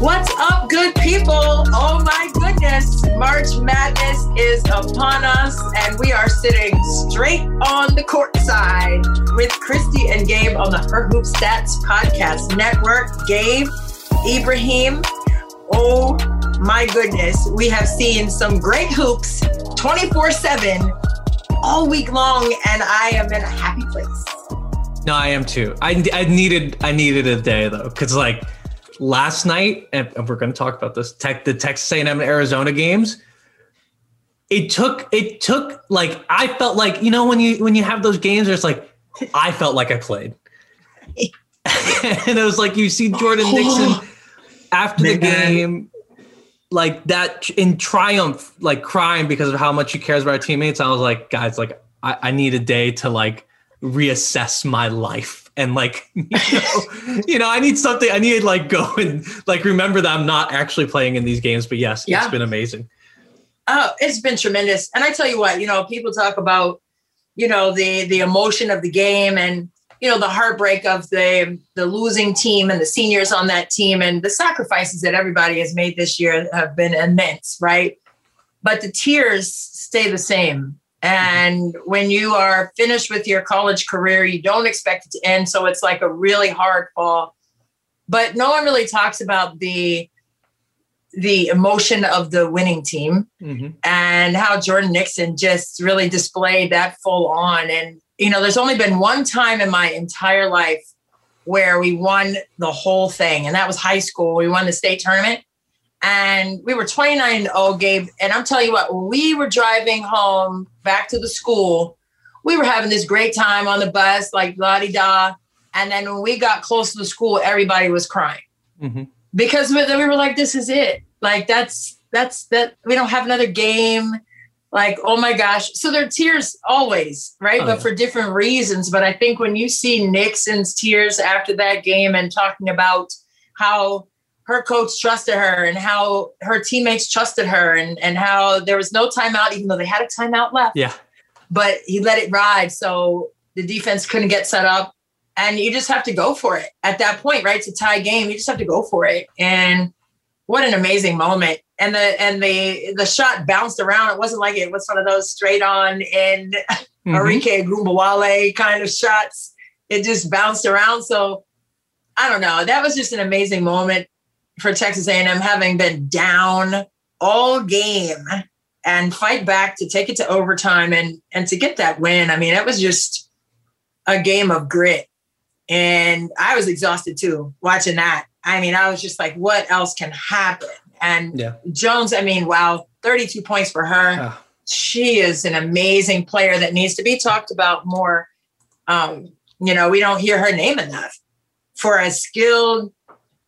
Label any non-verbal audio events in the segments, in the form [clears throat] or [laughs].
What's up, good people? Oh my goodness, March Madness is upon us, and we are sitting straight on the court side with Christy and Gabe on the Her Hoop Stats Podcast Network. Gabe, Ibrahim, oh my goodness, we have seen some great hoops 24 7 all week long, and I am in a happy place. No, I am too. I, I needed I needed a day though, because like last night, and we're going to talk about this tech the Texas A&M and Arizona games. It took it took like I felt like you know when you when you have those games, it's like I felt like I played, [laughs] and it was like you see Jordan Nixon [sighs] after the game, like that in triumph, like crying because of how much he cares about our teammates. I was like, guys, like I, I need a day to like reassess my life and like [laughs] you know, you know, I need something. I need like go and like remember that I'm not actually playing in these games. But yes, Yeah. it's been amazing. Oh, it's been tremendous. And I tell you what, you know, people talk about, you know, the the emotion of the game and you know the heartbreak of the the losing team and the seniors on that team and the sacrifices that everybody has made this year have been immense, right? But the tears stay the same. And when you are finished with your college career, you don't expect it to end. So it's like a really hard fall. But no one really talks about the the emotion of the winning team mm-hmm. and how Jordan Nixon just really displayed that full on. And, you know, there's only been one time in my entire life where we won the whole thing, and that was high school. We won the state tournament. And we were 29 and 0, Gabe. And I'm telling you what, we were driving home back to the school, we were having this great time on the bus, like la di da. And then when we got close to the school, everybody was crying mm-hmm. because we, we were like, this is it. Like that's that's that we don't have another game. Like, oh my gosh. So there are tears always, right? Oh, but yeah. for different reasons. But I think when you see Nixon's tears after that game and talking about how her coach trusted her and how her teammates trusted her and, and how there was no timeout, even though they had a timeout left Yeah. but he let it ride. So the defense couldn't get set up. And you just have to go for it at that point, right? It's a tie game. You just have to go for it. And what an amazing moment. And the and the the shot bounced around. It wasn't like it was one of those straight on in Mhm. Enrique Gumbawale kind of shots. It just bounced around. So I don't know. That was just an amazing moment for Texas A&M having been down all game and fight back to take it to overtime and and to get that win. I mean, it was just a game of grit. And I was exhausted too watching that. I mean, I was just like, what else can happen? And Yeah. Joens, I mean, wow, 32 points for her Ah. she is an amazing player that needs to be talked about more. Um, You know, we don't hear her name enough for as skilled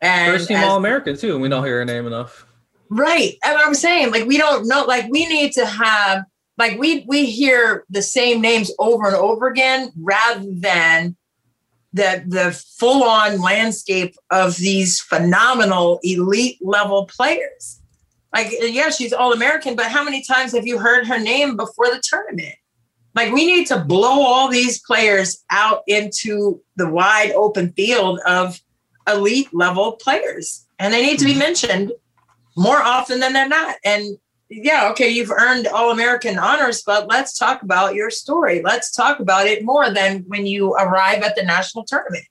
and First team All American too, and we don't hear her name enough. Right. And I'm saying, like, we don't know, like, we need to have, like, we we hear the same names over and over again rather than the the full-on landscape of these phenomenal elite level players. Like, yeah, she's all-American, but how many times have you heard her name before the tournament? Like, we need to blow all these players out into the wide open field of elite level players. And they need to be mentioned more often than they're not. And yeah, okay, you've earned All American honors, but let's talk about your story. Let's talk about it more than when you arrive at the national tournament.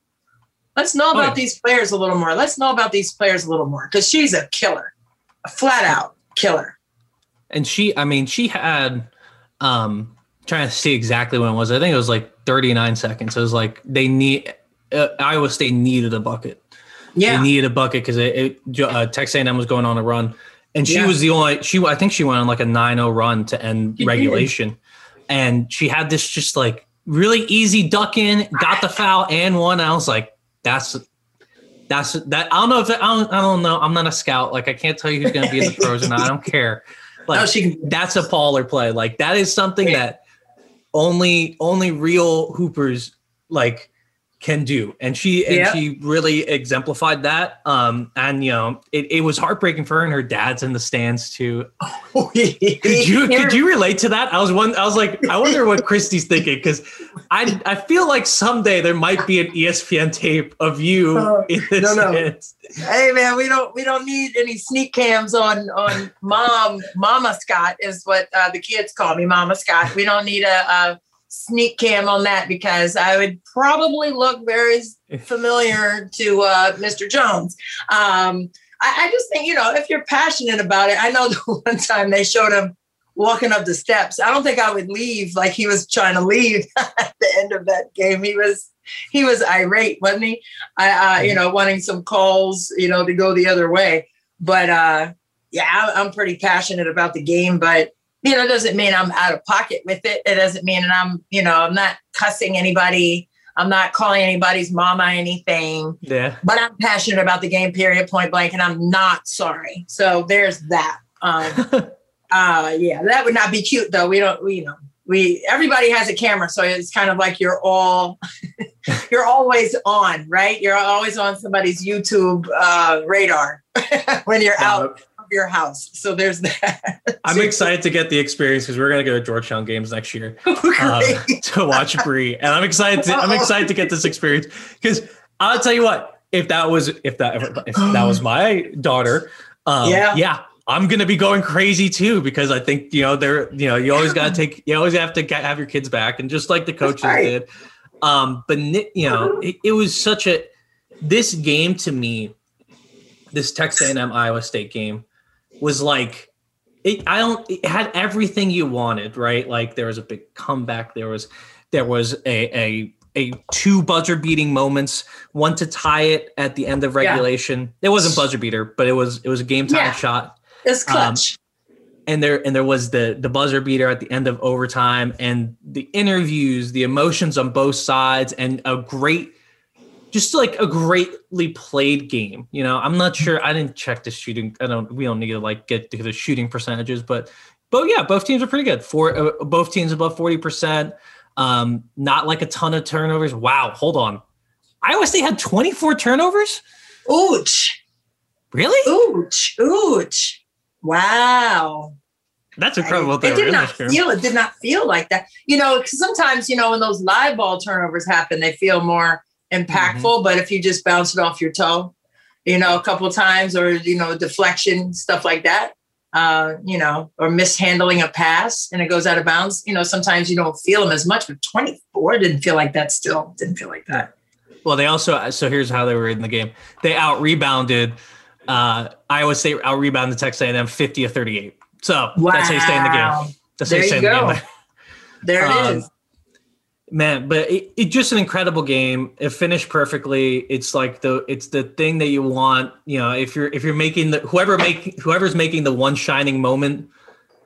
Let's know Oh, about yeah. these players a little more. Let's know about these players a little more because she's a killer, a flat out killer. And she, I mean, she had, um, trying to see exactly when it was. I think it was like 39 seconds. It was like they need uh, Iowa State needed a bucket. Yeah. They needed a bucket because it, it uh, Texas A&M was going on a run, and she Yeah. was the only. She, I think she went on like a 9-0 run to end She did. regulation, and she had this just like really easy duck in, got the foul and one. I was like, that's. That's that. I don't know if I don't. I don't know. I'm not a scout. Like I can't tell you who's going to be in the pros or not. I don't [laughs] care. Like oh, she can. that's a baller play. Like that is something Yeah. that only only real hoopers like can do. And she and Yeah. she really exemplified that. Um and you know, it, it was heartbreaking for her and her dad's in the stands too. [laughs] Could you [laughs] could you relate to that? I was one I was like, I wonder what Christy's thinking because I I feel like someday there might be an ESPN tape of you Oh, in the no, no. Hey man, we don't we don't need any sneak cams on on mom Mama Scott is what uh, the kids call me, Mama Scott. We don't need a, a sneak cam on that because I would probably look very [laughs] familiar to uh, Mr. Joens. Um, I, I just think you know if you're passionate about it. I know [laughs] the one time they showed him walking up the steps. I don't think I would leave like he was trying to leave [laughs] at the end of that game. He was he was irate, wasn't he? I, uh, you know, wanting some calls, you know, to go the other way. But uh, yeah, I'm, I'm pretty passionate about the game. But you know, it doesn't mean I'm out of pocket with it. It doesn't mean that I'm, you know, I'm not cussing anybody. I'm not calling anybody's mama anything. Yeah. But I'm passionate about the game. Period. Point blank. And I'm not sorry. So there's that. Um, [laughs] uh, yeah, that would not be cute though. We don't. We you know. We everybody has a camera, so it's kind of like you're all [laughs] you're always on, right? You're always on somebody's YouTube uh, radar [laughs] when you're out of your house. So there's that. [laughs] I'm excited to get the experience because we're gonna go to Georgetown games next year. [laughs] um, [laughs] to watch Bree, and I'm excited. To, I'm excited to get this experience because I'll tell you what. If that was if that if that [gasps] was my daughter, um, Yeah. yeah, I'm gonna be going crazy too because I think you know they're you know you always gotta [gasps] take you always have to get, have your kids back and just like the coaches right. did. Um, but you know it, it was such a this game to me, this Texas A&M Iowa State game was like it, I don't. It had everything you wanted, right? Like there was a big comeback. There was there was a a a two buzzer beating moments. One to tie it at the end of Yeah. regulation. It wasn't buzzer beater, but it was it was a game time Yeah. shot. It's um, clutch. And there and there was the the buzzer beater at the end of overtime, and the interviews, the emotions on both sides, and a great. Just like a greatly played game, you know. I'm not sure. I didn't check the shooting. I don't. We don't need to like get to the shooting percentages, but but yeah, both teams are pretty good. For uh, both teams above forty percent. Um, not like a ton of turnovers. Wow, hold on. Iowa State had twenty four turnovers. Ooch, Really? ooch, ooch. Wow. That's incredible. it did not feel. It did not feel like that. You know, sometimes you know when those live ball turnovers happen, they feel more impactful. Mm-hmm. But if you just bounce it off your toe, you know, a couple times, or you know, deflection stuff like that, uh, you know, or mishandling a pass and it goes out of bounds, you know, sometimes you don't feel them as much. But twenty four didn't feel like that. Still didn't feel like that. Well, they also so here's how they were in the game. They out rebounded uh, Iowa State out rebounded the Texas A&M 50 to 38. So that's how you stay in the game. That's There how you stay you in the go. game. There it [laughs] Um, is. Man, but it, it just an incredible game. It finished perfectly. It's like the it's the thing that you want. You know, if you're if you're making the whoever make whoever's making the one shining moment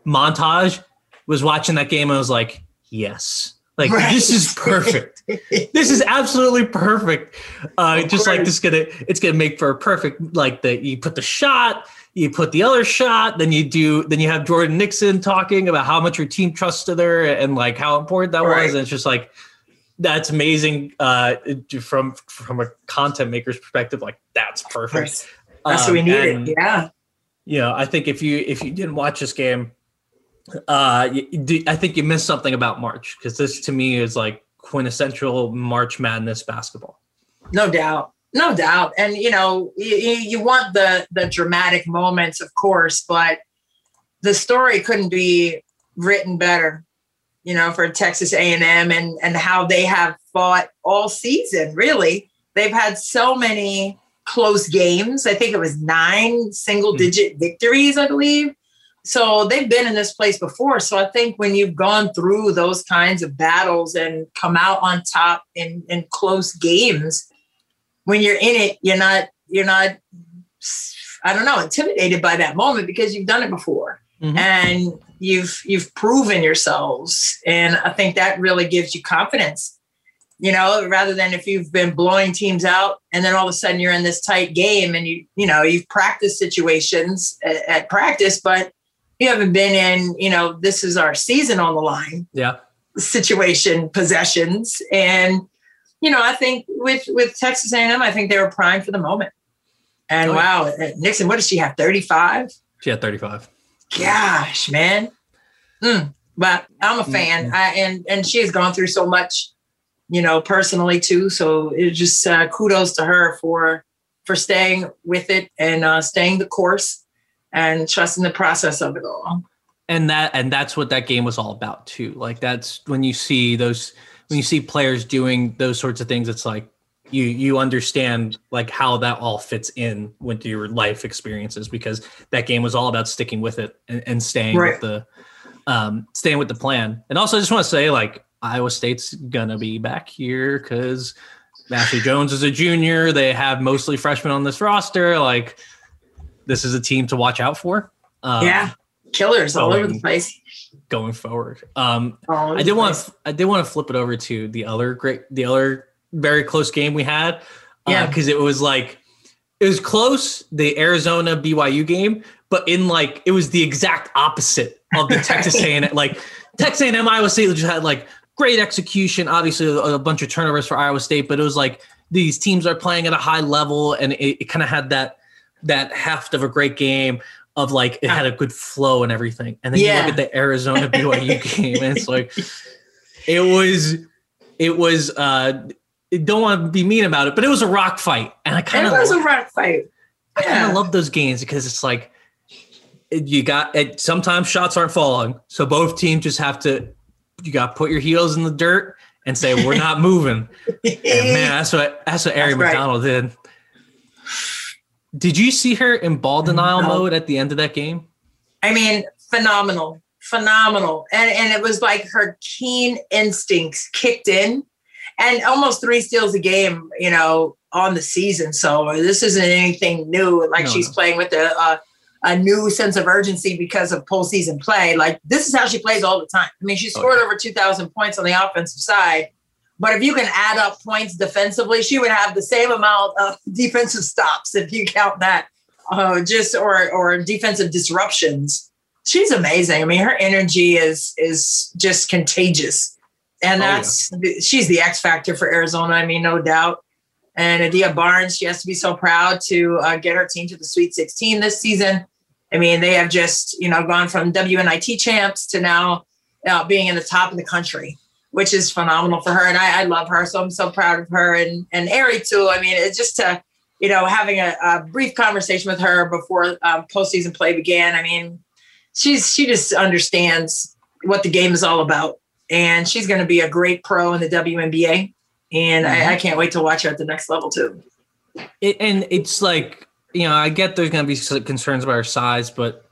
montage was watching that game and was like, yes, Like Right. this is perfect. this is absolutely perfect. Uh, Of just like course. this gonna it's gonna make for a perfect like the you put the shot, you put the other shot, then you do then you have Jordan Nixon talking about how much your team trusted her and like how important that Right. was. And it's just like that's amazing uh, from from a content maker's perspective. Like that's perfect. That's what we Um, needed. Yeah. you know, I think if you if you didn't watch this game, uh, you I think you missed something about March because this to me is like quintessential March Madness basketball. No doubt. No doubt. And you know, you, you want the the dramatic moments, of course, but the story couldn't be written better. You know, for Texas A&M and and how they have fought all season. Really, they've had so many close games. I think it was nine single hmm. digit victories, I believe. So they've been in this place before. So I think when you've gone through those kinds of battles and come out on top in in close games, when you're in it, you're not you're not I don't know intimidated by that moment because you've done it before Mhm. and you've you've proven yourselves, and I think that really gives you confidence. You know, rather than if you've been blowing teams out and then all of a sudden you're in this tight game and you you know you've practiced situations at, at practice, but you haven't been in. You know, this is our season on the line Yeah, situation possessions and you know i think with with texas a&m i think they were primed for the moment. And Oh, wow nixon what does she have 35 she had 35. gosh man. Mm. but i'm a fan. I, and and she has gone through so much you know personally too so it's just uh, kudos to her for for staying with it and uh, staying the course and trusting the process of it all. And that and that's what that game was all about too. Like that's when you see those when you see players doing those sorts of things it's like you you understand like how that all fits in with your life experiences because that game was all about sticking with it and, and staying Right. with the um staying with the plan and also i just want to say like iowa state's gonna be back here because Ashley Joens is a junior. They have mostly freshmen on this roster. Like, this is a team to watch out for. Um, yeah killers all over the place going forward. Um, All I did want to, I did want to flip it over to the other great, the other very close game we had. Yeah. Because it was like, it was close, the Arizona BYU game, but in like, it was the exact opposite of the Texas [laughs] A&M. Like, Texas A&M Iowa State just had like great execution. Obviously, a, a bunch of turnovers for Iowa State, but it was like these teams are playing at a high level, and it, it kind of had that that heft of a great game of like it had a good flow and everything. And then you look at the Arizona [laughs] BYU game, and it's like it was it was uh don't want to be mean about it, but it was a rock fight. And I kind of it was a rock fight. I kind of love those games because it's like you got it, sometimes shots aren't falling, so both teams just have to you got to put your heels in the dirt and say we're not [laughs] moving. And man, [laughs] that's what that's what Ari That's right. McDonald did. Did you see her in ball denial No. mode at the end of that game? I mean, phenomenal, phenomenal. And and it was like her keen instincts kicked in and almost three steals a game, you know, on the season. So this isn't anything new. Like No, she's no. playing with a, a a new sense of urgency because of postseason play. Like this is how she plays all the time. I mean, she Oh, scored over 2,000 points on the offensive side. But if you can add up points defensively, she would have the same amount of [laughs] defensive stops if you count that, uh, just or or defensive disruptions. She's amazing. I mean, her energy is is just contagious, and Oh, yeah. that's she's the X factor for Arizona. I mean, no doubt. And Adia Barnes, she has to be so proud to uh, get her team to the Sweet 16 this season. I mean, they have just you know gone from WNIT champs to now uh, being in the top of the country, which is phenomenal for her. And I, I love her, so I'm so proud of her and and Ari too. I mean, it's just to you know having a, a brief conversation with her before um, postseason play began. I mean, she's she just understands what the game is all about, and she's going to be a great pro in the WNBA. And I, I can't wait to watch her at the next level too. It, and it's like you know, I get there's gonna be some concerns about her size, but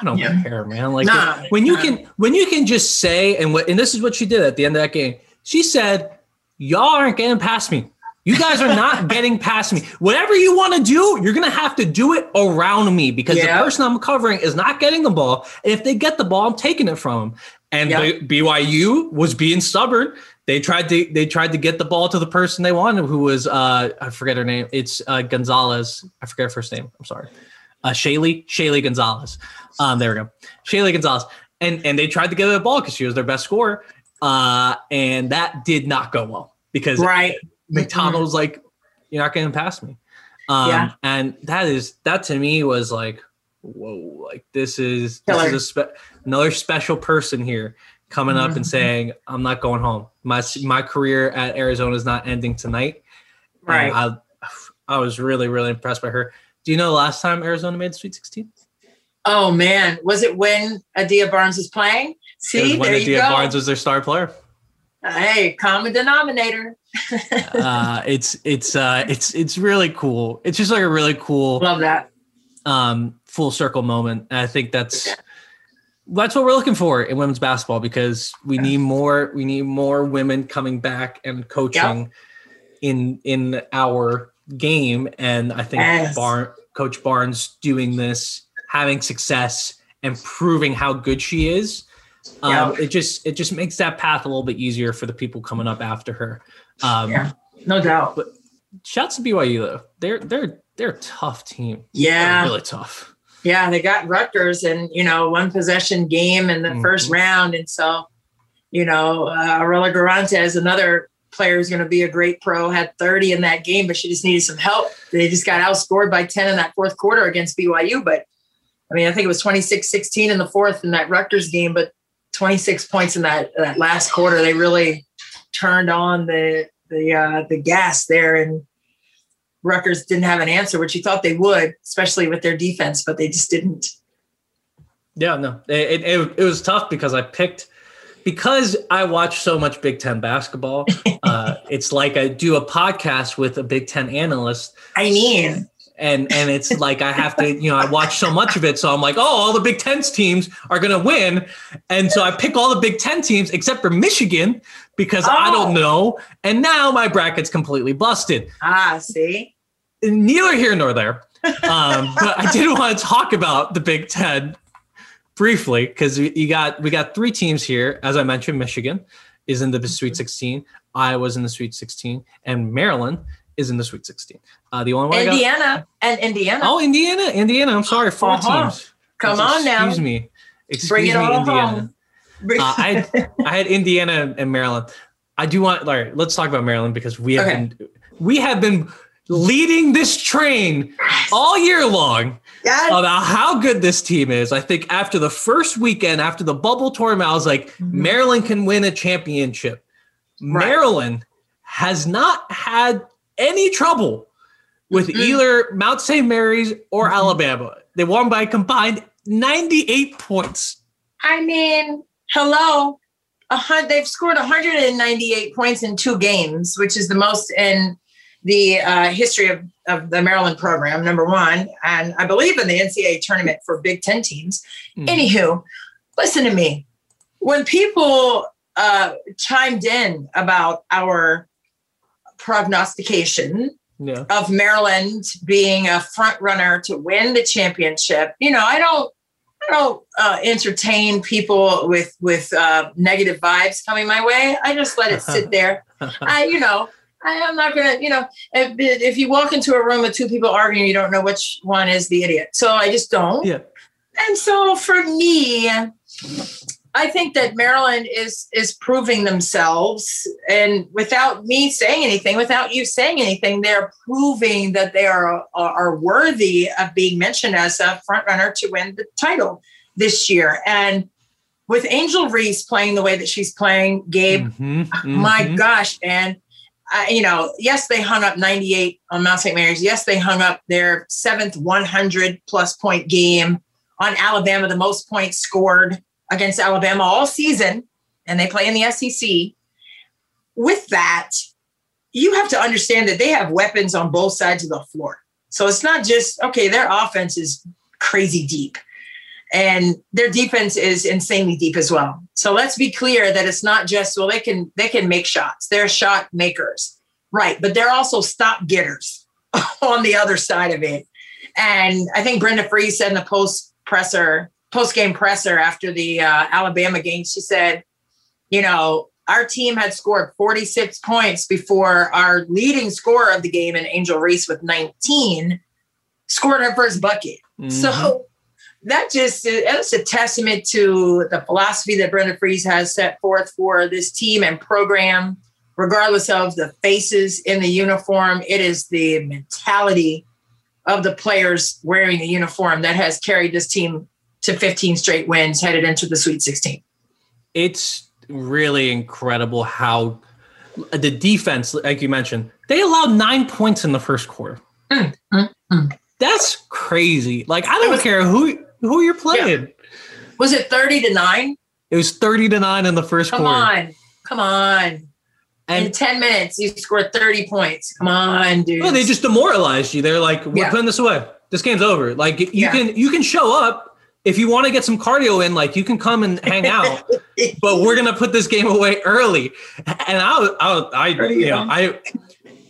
I don't Yeah. care, man. Like Nah, when you nah. can when you can just say and what and this is what she did at the end of that game. She said, "Y'all aren't getting past me. You guys are not [laughs] getting past me. Whatever you want to do, you're gonna have to do it around me because Yeah. the person I'm covering is not getting the ball. And if they get the ball, I'm taking it from them. And Yeah. BYU was being stubborn. They tried to they tried to get the ball to the person they wanted, who was uh I forget her name. It's uh Gonzalez. I forget her first name. I'm sorry. Uh Shaylee, Shaylee Gonzalez. Um, there we go. Shaylee Gonzalez. And and they tried to get her the ball because she was their best scorer. Uh, and that did not go well because Right. McDonald was like, You're not getting past me. Um Yeah. and that is that to me was like, whoa, like this is this is a spe- another special person here coming up and Mhm. saying, I'm not going home. My my career at Arizona is not ending tonight. Right. And I I was really, really impressed by her. Do you know the last time Arizona made the Sweet 16? Oh man, was it when Adia Barnes was playing? It was See, when there you Adia. Barnes was their star player. hey, common denominator. [laughs] uh, it's it's uh, it's it's really cool. It's just like a really cool Love that. um, full circle moment. And I think that's that's what we're looking for in women's basketball because we need more we need more women coming back and coaching in in our game. And I think Yes. Bar- Coach Barnes doing this, having success, and proving how good she is. Um, Yeah. It just it just makes that path a little bit easier for the people coming up after her. Um, Yeah. No doubt. But shouts to BYU though. They're they're they're a tough team. Yeah. They're really tough. Yeah, they got Rutgers and you know one possession game in the Mhm. first round, and so you know uh, Arella Guirantes is another player who's going to be a great pro. Had 30 in that game, but she just needed some help. They just got outscored by 10 in that fourth quarter against BYU. But I mean, I think it was 26-16 in the fourth in that Rutgers game, but 26 points in that that last quarter. They really turned on the the uh, the gas there and. Rutgers didn't have an answer, which you thought they would, especially with their defense, but they just didn't. Yeah, no, it, it, it was tough because I picked because I watch so much Big Ten basketball. uh, [laughs] it's like I do a podcast with a Big Ten analyst, I mean, and and it's like I have to, you know, I watch so much of it, so I'm like, oh, all the Big Ten's teams are gonna win, and so I pick all the Big Ten teams except for Michigan because I don't Oh. know, and now my bracket's completely busted. ah, see, neither here nor there. Um, but I did want to talk about the Big Ten briefly because you got we got three teams here. As I mentioned, Michigan is in the Sweet 16, Iowa's in the Sweet 16, and Maryland is in the Sweet 16. Uh, the only one Indiana and Indiana. Oh, Indiana, Indiana. I'm sorry, 4 Uh-huh. teams. Come on now. Excuse me. Excuse Bring it me, all Indiana. home. Uh, I had, I had Indiana and Maryland. I do want. All right, let's talk about Maryland because we have Okay. been we have been leading this train all year long Yes. about how good this team is. I think after the first weekend, after the bubble tournament, I was like, Mhm. Maryland can win a championship. Right. Maryland has not had any trouble with Mm-mm. either Mount St. Mary's or Mhm. Alabama. They won by combined 98 points. I mean, hello. A hun- they've scored 198 points in two games, which is the most in the uh, history of, of the Maryland program, number one. And I believe in the NCAA tournament for Big Ten teams. Mhm. Anywho, listen to me. When people uh, chimed in about our prognostication Yeah. of Maryland being a front runner to win the championship. You know, I don't, I don't uh, entertain people with with uh, negative vibes coming my way. I just let it sit [laughs] there. I, you know, I am not gonna, you know, if, if you walk into a room with two people arguing, you don't know which one is the idiot. So I just don't. Yeah. And so for me, I think that Maryland is is proving themselves, and without me saying anything, without you saying anything, they're proving that they are are worthy of being mentioned as a front runner to win the title this year. And with Angel Reese playing the way that she's playing, Gabe, Mhm, my mhm. gosh, and You know, yes, they hung up 98 on Mount St. Mary's. Yes, they hung up their seventh 100 plus point game on Alabama, the most points scored against Alabama all season, and they play in the SEC. With that, you have to understand that they have weapons on both sides of the floor. So it's not just, okay, their offense is crazy deep and their defense is insanely deep as well. So let's be clear that it's not just well they can they can make shots. They're shot makers. Right, but they're also stop getters [laughs] on the other side of it. And I think Brenda Frese said in the post presser post game presser after the uh, Alabama game. She said, you know, our team had scored 46 points before our leading scorer of the game, and Angel Reese with 19, scored her first bucket. Mm-hmm. So that just that's a testament to the philosophy that Brenda Frese has set forth for this team and program. Regardless of the faces in the uniform, it is the mentality of the players wearing the uniform that has carried this team to 15 straight wins headed into the Sweet 16. It's really incredible how the defense, like you mentioned, they allowed nine points in the first quarter. Mm, mm, mm. That's crazy. Like I don't care who who you're playing. Yeah. Was it 30 to 9? It was 30 to 9 in the first Come quarter. Come on. Come on. And in 10 minutes, you scored 30 points. Come on, dude. Well, they just demoralized you. They're like, we're yeah. putting this away. This game's over. Like you yeah. can you can show up if you want to get some cardio in, like you can come and hang out, [laughs] but we're gonna put this game away early. And I, I, I, you know, I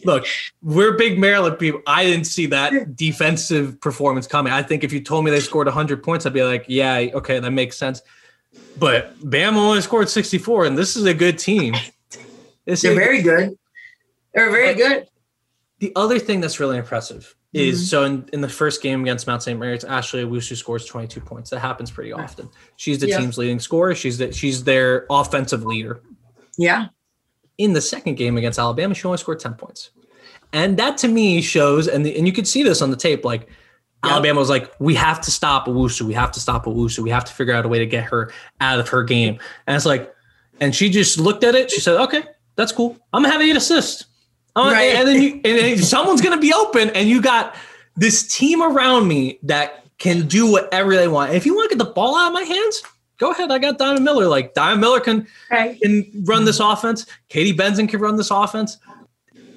look, we're big Maryland people. I didn't see that defensive performance coming. I think if you told me they scored 100 points, I'd be like, yeah, okay, that makes sense. But Bama only scored 64, and this is a good team. [laughs] This They're very good. They're very good. The other thing that's really impressive is mm-hmm. so in, in the first game against Mount St. Mary's, Ashley Owusu scores 22 points. That happens pretty often. She's the yeah. team's leading scorer. She's the, she's their offensive leader. Yeah. In the second game against Alabama, she only scored 10 points. And that to me shows, and, the, and you could see this on the tape, like yep. Alabama was like, we have to stop Owusu. We have to stop Owusu. We have to figure out a way to get her out of her game. And it's like, and she just looked at it. She said, okay, that's cool. I'm gonna have eight assists. Uh, right. And then you, and then someone's gonna be open, and you got this team around me that can do whatever they want. If you want to get the ball out of my hands, go ahead. I got Diamond Miller. Like Diamond Miller can, right. can run this offense. Katie Benzan can run this offense.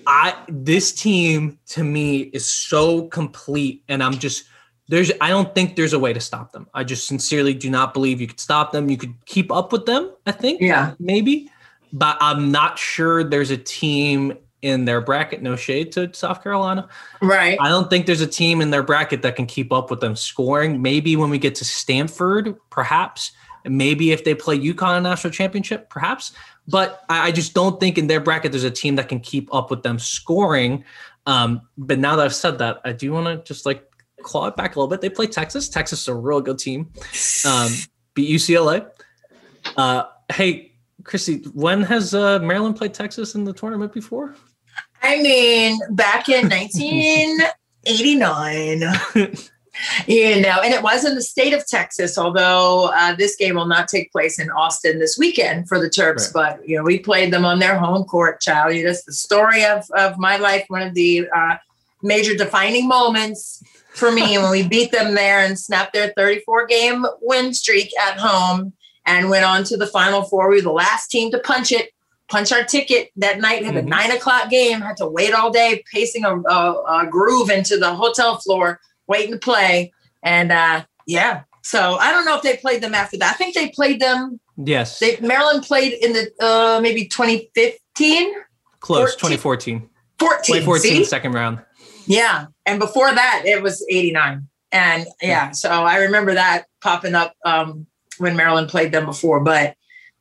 I this team to me is so complete, and I'm just there's I don't think there's a way to stop them. I just sincerely do not believe you could stop them. You could keep up with them, I think. Yeah. Maybe. But I'm not sure there's a team in their bracket, no shade to South Carolina. Right. I don't think there's a team in their bracket that can keep up with them scoring. Maybe when we get to Stanford, perhaps. Maybe if they play UConn national championship, perhaps. But I, I, just don't think in their bracket there's a team that can keep up with them scoring. Um, but now that I've said that, I do want to just like claw it back a little bit. They play Texas. Texas is a real good team. Um, [laughs] beat UCLA. Uh, hey, Christy, when has uh, Maryland played Texas in the tournament before? I mean, back in [laughs] 1989. [laughs] you know, and it was in the state of Texas, although uh, this game will not take place in Austin this weekend for the Terps. Right. But, you know, we played them on their home court, child. you That's the story of, of my life, one of the uh, major defining moments for me when we [laughs] beat them there and snapped their 34 game win streak at home and went on to the final four. We were the last team to punch it punch our ticket that night. Had a mm-hmm. nine o'clock game. Had to wait all day, pacing a, a, a, groove into the hotel floor waiting to play. And uh, yeah, so I don't know if they played them after that. I think they played them. Yes. They Maryland played in the uh, maybe 2015. Close, 2014. 14. 2014, second round. Yeah. And before that, it was 89. And yeah, so I remember that popping up um, when Maryland played them before. But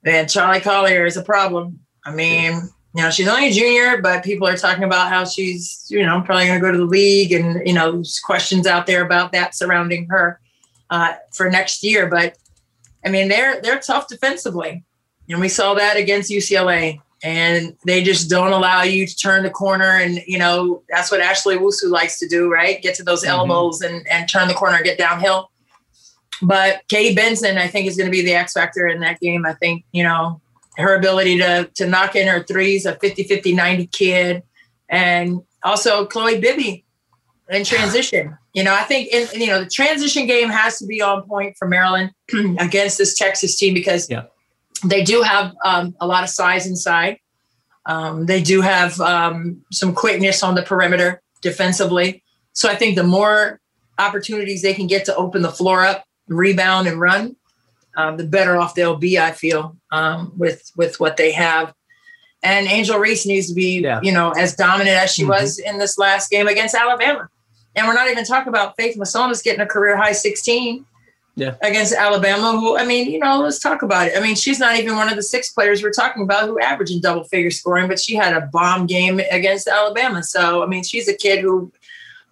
man, Charli Collier is a problem. I mean, know, she's only a junior, but people are talking about how she's, you know, probably going to go to the league, and you know, questions out there about that surrounding her uh, for next year. But I mean, they're they're tough defensively, and we saw that against UCLA. And they just don't allow you to turn the corner, and you know that's what Ashley Owusu likes to do, right? Get to those mm-hmm. elbows and and turn the corner and get downhill. But Katie Benzan, I think, is going to be the X factor in that game. I think you know her ability to to knock in her threes, a 50 50 90 kid, and also Chloe Bibby in transition. You know, I think in, you know the transition game has to be on point for Maryland [clears throat] against this Texas team because yeah. they do have um, a lot of size inside. Um, they do have um, some quickness on the perimeter defensively. So I think the more opportunities they can get to open the floor up, rebound, and run, um, the better off they'll be. I feel um, with with what they have. And Angel Reese needs to be, yeah. you know, as dominant as she mm-hmm. was in this last game against Alabama. And we're not even talking about Faith Masonius getting a career high 16. Yeah. Against Alabama, who I mean, you know, let's talk about it. I mean, she's not even one of the six players we're talking about who average in double figure scoring, but she had a bomb game against Alabama. So I mean, she's a kid who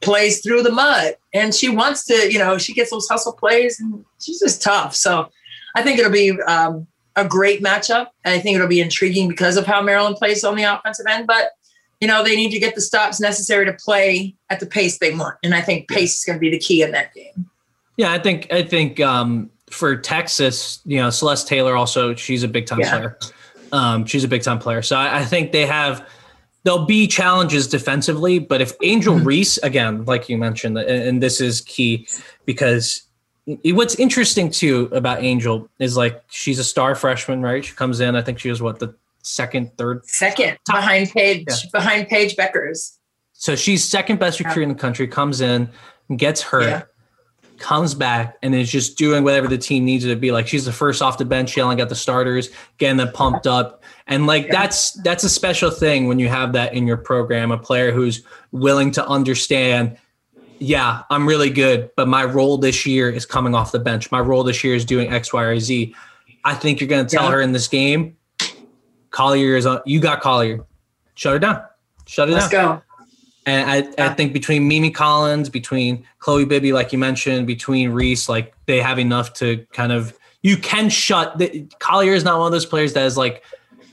plays through the mud and she wants to, you know, she gets those hustle plays and she's just tough. So I think it'll be um, a great matchup. And I think it'll be intriguing because of how Maryland plays on the offensive end. But you know, they need to get the stops necessary to play at the pace they want. And I think pace is going to be the key in that game. Yeah, I think I think um, for Texas, you know, Celeste Taylor also she's a big time yeah. player. Um, she's a big time player. So I, I, think they have there'll be challenges defensively, but if Angel mm-hmm. Reese again, like you mentioned, and, and this is key because what's interesting too about Angel is like she's a star freshman, right? She comes in, I think she was what the second, third, second top. behind Paige yeah. behind Paige Bueckers. So she's second best recruit yeah. in the country. Comes in, gets hurt, yeah. comes back, and is just doing whatever the team needs it to be. Like she's the first off the bench, yelling at the starters, getting them pumped up, and like that's that's a special thing when you have that in your program. A player who's willing to understand yeah, I'm really good, but my role this year is coming off the bench. My role this year is doing X, Y, or Z. I think you're going to tell yeah. her in this game, Collier is on. You got Collier. Shut her down. Shut it Let's down. Let's go. And I, yeah. I think between Mimi Collins, between Chloe Bibby, like you mentioned, between Reese, like they have enough to kind of you can shut. The, Collier is not one of those players that is like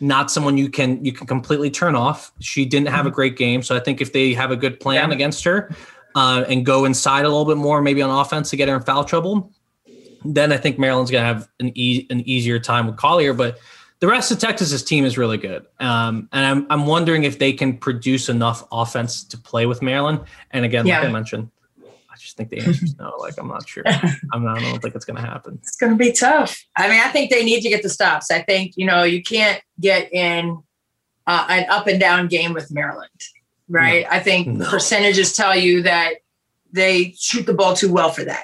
not someone you can you can completely turn off. She didn't have a mm-hmm. great game, so I think if they have a good plan yeah. against her, uh, and go inside a little bit more, maybe on offense to get her in foul trouble, then I think Maryland's going to have an, e- an easier time with Collier. But the rest of Texas's team is really good. Um, and I'm, I'm wondering if they can produce enough offense to play with Maryland. And again, yeah. like I mentioned, I just think the answer is no. Like, I'm not sure. [laughs] I'm not, I don't think it's going to happen. It's going to be tough. I mean, I think they need to get the stops. I think, you know, you can't get in uh, an up and down game with Maryland right? No. I think no. percentages tell you that they shoot the ball too well for that.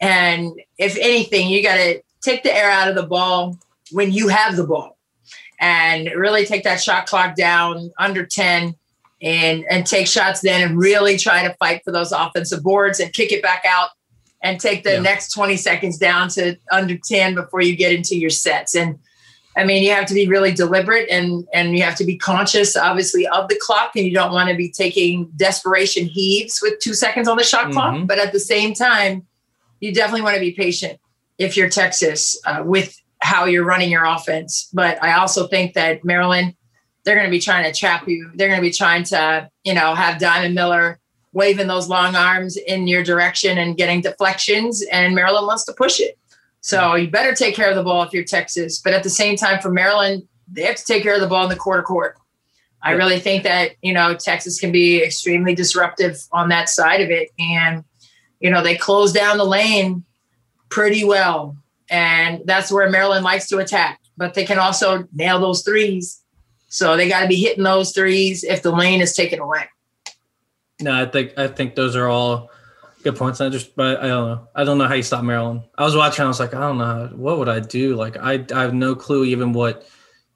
And if anything, you got to take the air out of the ball when you have the ball and really take that shot clock down under 10 and and take shots then and really try to fight for those offensive boards and kick it back out and take the yeah. next 20 seconds down to under 10 before you get into your sets and I mean, you have to be really deliberate and and you have to be conscious, obviously, of the clock, and you don't want to be taking desperation heaves with two seconds on the shot mm-hmm. clock. But at the same time, you definitely want to be patient if you're Texas uh, with how you're running your offense. But I also think that Maryland, they're going to be trying to trap you. They're going to be trying to, you know, have Diamond Miller waving those long arms in your direction and getting deflections, and Maryland wants to push it. So you better take care of the ball if you're Texas. But at the same time, for Maryland, they have to take care of the ball in the quarter court. I really think that, you know, Texas can be extremely disruptive on that side of it. And, you know, they close down the lane pretty well. And that's where Maryland likes to attack. But they can also nail those threes. So they got to be hitting those threes if the lane is taken away. No, I think I think those are all Good points. I just, but I don't know. I don't know how you stop Maryland. I was watching. I was like, I don't know. What would I do? Like, I, I have no clue even what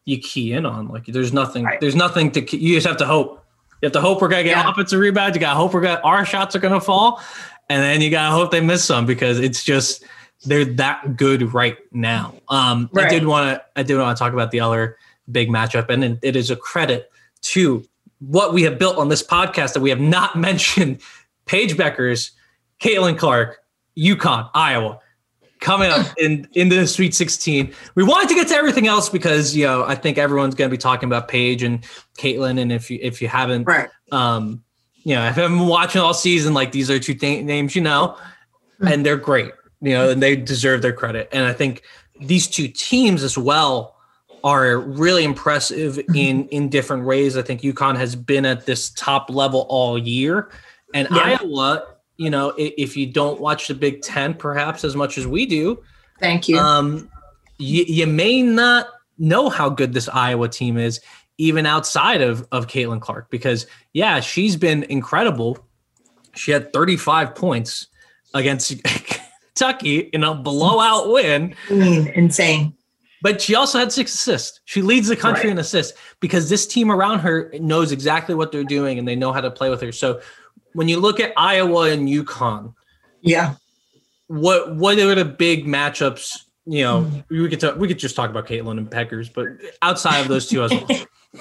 you key in on. Like, there's nothing. Right. There's nothing to. You just have to hope. You have to hope we're gonna get yeah. offensive rebound. You got to hope we're gonna our shots are gonna fall, and then you gotta hope they miss some because it's just they're that good right now. Um, right. I did want to. I did want to talk about the other big matchup, and it is a credit to what we have built on this podcast that we have not [laughs] mentioned. Paige Bueckers Caitlin Clark, UConn, Iowa, coming up [laughs] in into the Sweet 16. We wanted to get to everything else because you know I think everyone's going to be talking about Paige and Caitlin, and if you if you haven't, right. um, you know, if I've been watching all season, like these are two th- names you know, hmm. and they're great, you know, and they deserve their credit. And I think these two teams as well are really impressive hmm. in in different ways. I think UConn has been at this top level all year, and yeah. Iowa you know, if you don't watch the Big Ten perhaps as much as we do, thank you. Um, you, you may not know how good this Iowa team is, even outside of of Caitlin Clark, because yeah, she's been incredible. She had 35 points against [laughs] Kentucky in a blowout win. I mean, insane. But she also had six assists. She leads the country right. in assists because this team around her knows exactly what they're doing and they know how to play with her. So when you look at Iowa and UConn, yeah, what what are the big matchups? You know, mm-hmm. we could talk, we could just talk about Caitlin and Bueckers, but outside of those two as well.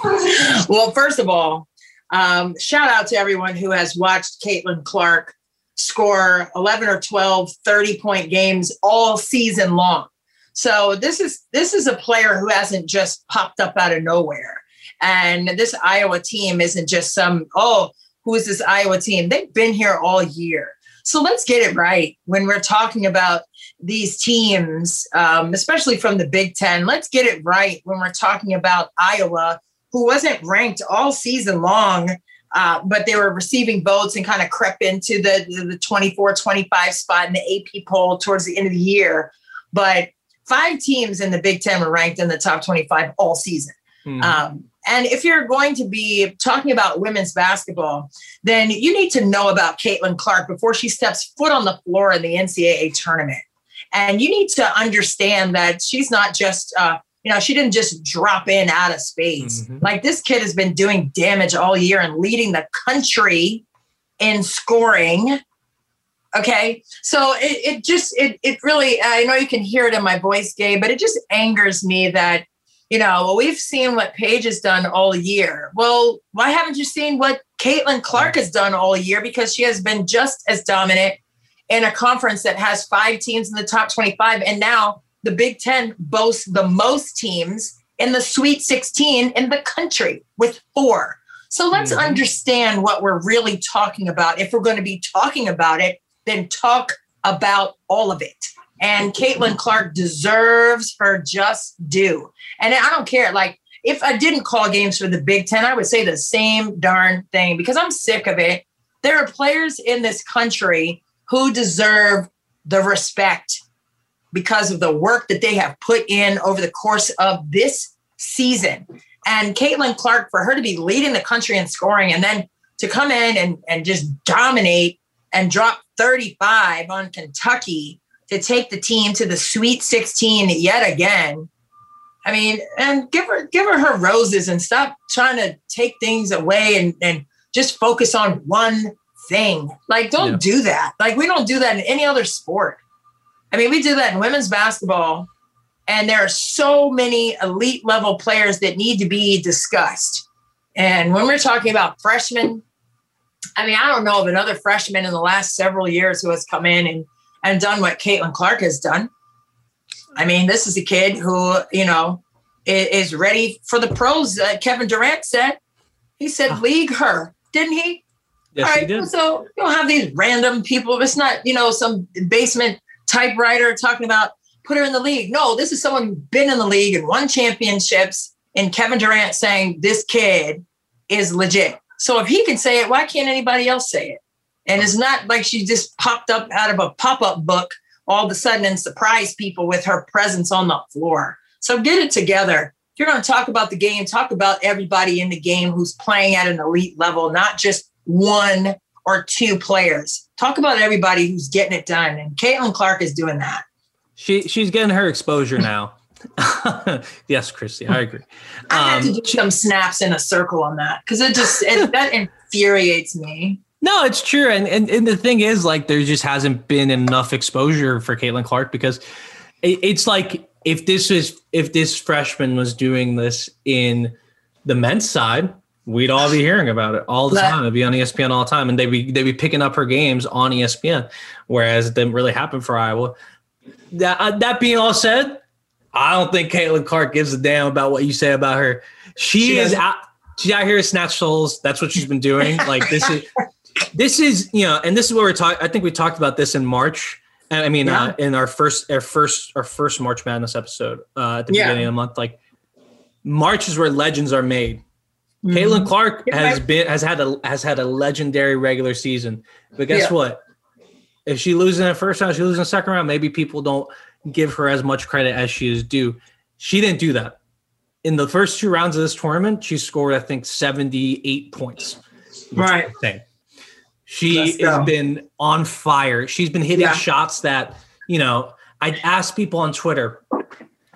[laughs] well, first of all, um, shout out to everyone who has watched Caitlin Clark score 11 or 12 30 point games all season long. So this is this is a player who hasn't just popped up out of nowhere. And this Iowa team isn't just some, oh, who is this Iowa team? They've been here all year. So let's get it right when we're talking about these teams, um, especially from the Big Ten. Let's get it right when we're talking about Iowa, who wasn't ranked all season long, uh, but they were receiving votes and kind of crept into the, the 24, 25 spot in the AP poll towards the end of the year. But five teams in the Big Ten were ranked in the top 25 all season. Mm-hmm. Um, and if you're going to be talking about women's basketball, then you need to know about Caitlin Clark before she steps foot on the floor in the NCAA tournament. And you need to understand that she's not just, uh, you know, she didn't just drop in out of space. Mm-hmm. Like this kid has been doing damage all year and leading the country in scoring. Okay. So it, it just, it, it really, I know you can hear it in my voice, Gabe, but it just angers me that you know, well, we've seen what Paige has done all year. Well, why haven't you seen what Caitlin Clark has done all year? Because she has been just as dominant in a conference that has five teams in the top 25. And now the Big Ten boasts the most teams in the Sweet 16 in the country with four. So let's mm-hmm. understand what we're really talking about. If we're going to be talking about it, then talk about all of it. And Caitlin Clark deserves her just due. And I don't care. Like, if I didn't call games for the Big Ten, I would say the same darn thing because I'm sick of it. There are players in this country who deserve the respect because of the work that they have put in over the course of this season. And Caitlin Clark, for her to be leading the country in scoring and then to come in and, and just dominate and drop 35 on Kentucky to take the team to the Sweet 16 yet again I mean, and give her give her her roses and stop trying to take things away and and just focus on one thing. Like, don't yeah. do that. Like, we don't do that in any other sport. I mean, we do that in women's basketball, and there are so many elite level players that need to be discussed. And when we're talking about freshmen, I mean, I don't know of another freshman in the last several years who has come in and, and done what Caitlin Clark has done. I mean, this is a kid who, you know, is ready for the pros. Uh, Kevin Durant said, he said, oh. league her, didn't he? Yes, All right. He did. So you don't have these random people. It's not, you know, some basement typewriter talking about put her in the league. No, this is someone who's been in the league and won championships. And Kevin Durant saying this kid is legit. So if he can say it, why can't anybody else say it? And it's not like she just popped up out of a pop up book all of a sudden and surprised people with her presence on the floor. So get it together. If you're going to talk about the game, talk about everybody in the game who's playing at an elite level, not just one or two players. Talk about everybody who's getting it done. And Caitlin Clark is doing that. She she's getting her exposure now. [laughs] yes, Christy, I agree. I have to um, do some snaps in a circle on that because it just it, that [laughs] infuriates me. No, it's true. And, and and the thing is, like, there just hasn't been enough exposure for Caitlin Clark because it, it's like if this is if this freshman was doing this in the men's side, we'd all be hearing about it all the time. It'd be on ESPN all the time, and they'd be they'd be picking up her games on ESPN. Whereas it didn't really happen for Iowa. That uh, that being all said, I don't think Caitlin Clark gives a damn about what you say about her. She, she is out. She's out here to snatch souls. That's what she's been doing. Like this is [laughs] this is you know, and this is what we're talking. I think we talked about this in March. And I mean, yeah. uh, in our first, our first, our first March Madness episode uh, at the yeah. beginning of the month, like March is where legends are made. Mm-hmm. Caitlin Clark yeah, has been has had a has had a legendary regular season, but guess what? If she loses in the first round, she loses in the second round. Maybe people don't give her as much credit as she is due. She didn't do that. In the first two rounds of this tournament, she scored, I think, 78 points. Right. She has been on fire. She's been hitting yeah. shots that, you know, I asked people on Twitter,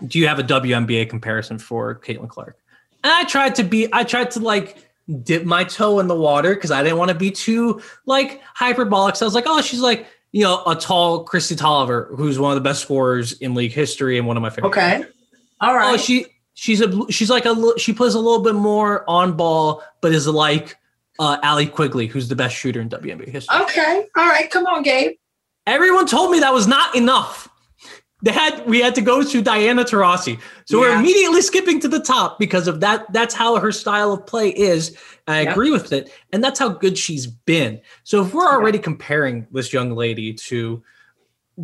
do you have a WNBA comparison for Caitlin Clark? And I tried to be, I tried to like dip my toe in the water because I didn't want to be too like hyperbolic. So I was like, oh, she's like, you know, a tall Kristi Toliver, who's one of the best scorers in league history and one of my favorite. Okay. All oh, right. Oh, she she's a she's like a she plays a little bit more on ball, but is like uh, Allie Quigley, who's the best shooter in WNBA history. Okay. All right. Come on, Gabe. Everyone told me that was not enough. They had we had to go to Diana Taurasi. So yeah. we're immediately skipping to the top because of that. That's how her style of play is. I yep. agree with it. And that's how good she's been. So if we're already yeah. comparing this young lady to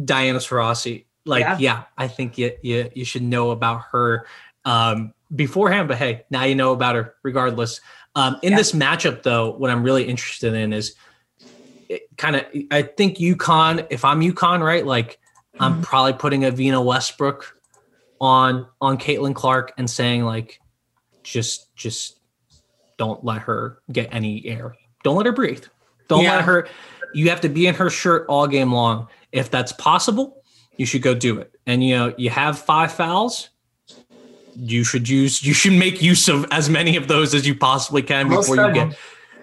Diana Taurasi, like, yeah. yeah, I think you, you you should know about her um, beforehand. But hey, now you know about her regardless. Um, in this matchup, though, what I'm really interested in is kind of I think UConn. If I'm UConn, right, like I'm mm-hmm. probably putting Evina Westbrook on on Caitlin Clark and saying like, just just don't let her get any air. Don't let her breathe. Don't yeah. let her. You have to be in her shirt all game long. If that's possible, you should go do it. And you know you have five fouls. You should use. You should make use of as many of those as you possibly can Most before you get.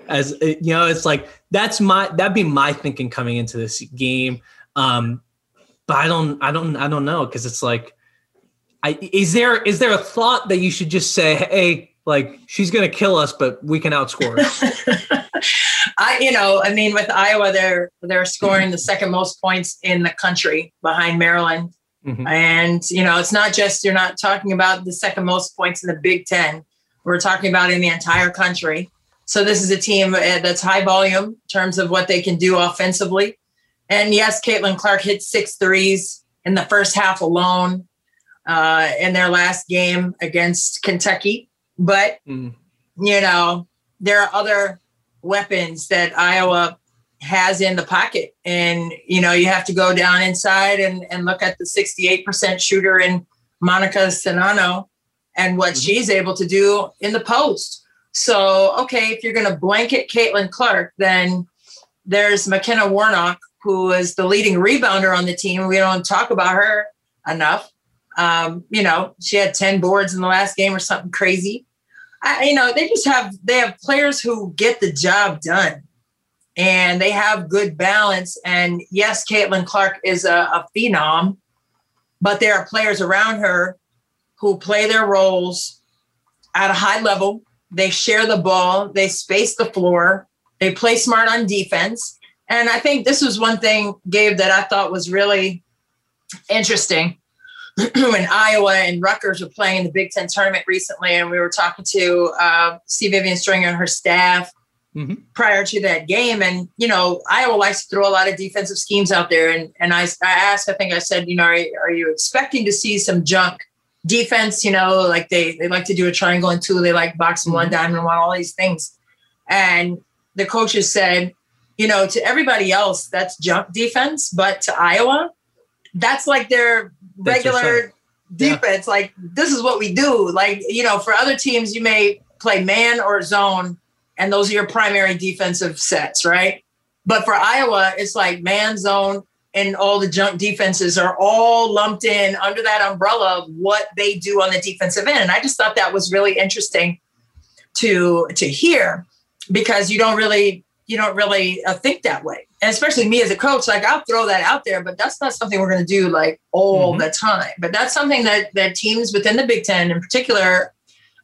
As you know, it's like that's my that'd be my thinking coming into this game. Um, but I don't, I don't, I don't know because it's like, I is there is there a thought that you should just say, hey, like she's gonna kill us, but we can outscore. her [laughs] I, you know, I mean, with Iowa, they're they're scoring the second most points in the country behind Maryland. Mm-hmm. And you know, it's not just you're not talking about the second most points in the Big Ten. We're talking about in the entire country. So this is a team uh, that's high volume in terms of what they can do offensively. And yes, Caitlin Clark hit six threes in the first half alone uh, in their last game against Kentucky. But, mm. you know, there are other weapons that Iowa has in the pocket. And, you know, you have to go down inside and, and look at the 68% shooter in Monika Czinano and what mm-hmm. she's able to do in the post. So, okay, if you're going to blanket Caitlin Clark, then there's McKenna Warnock, who is the leading rebounder on the team. We don't talk about her enough. Um, you know, she had 10 boards in the last game or something crazy. I, you know, they just have they have players who get the job done and they have good balance. And yes, Caitlin Clark is a, a phenom, but there are players around her who play their roles at a high level. They share the ball, they space the floor, they play smart on defense and I think this was one thing, Gabe, that I thought was really interesting. [clears throat] when Iowa and Rutgers were playing in the Big Ten tournament recently, and we were talking to uh, C. Vivian Stringer and her staff mm-hmm. prior to that game. And, you know, Iowa likes to throw a lot of defensive schemes out there. And, and I, I asked, I think I said, you know, are, are you expecting to see some junk defense? You know, like they, they like to do a triangle and two, they like boxing mm-hmm. one, diamond one, all these things. And the coaches said, you know, to everybody else, that's junk defense, but to Iowa, that's like their regular defense. Yeah. Like this is what we do. Like, you know, for other teams, you may play man or zone, and those are your primary defensive sets, right? But for Iowa, it's like man zone and all the junk defenses are all lumped in under that umbrella of what they do on the defensive end. And I just thought that was really interesting to to hear because you don't really you don't really uh, think that way. And especially me as a coach, like I'll throw that out there, but that's not something we're going to do like all mm-hmm. the time. But that's something that that teams within the Big Ten, in particular,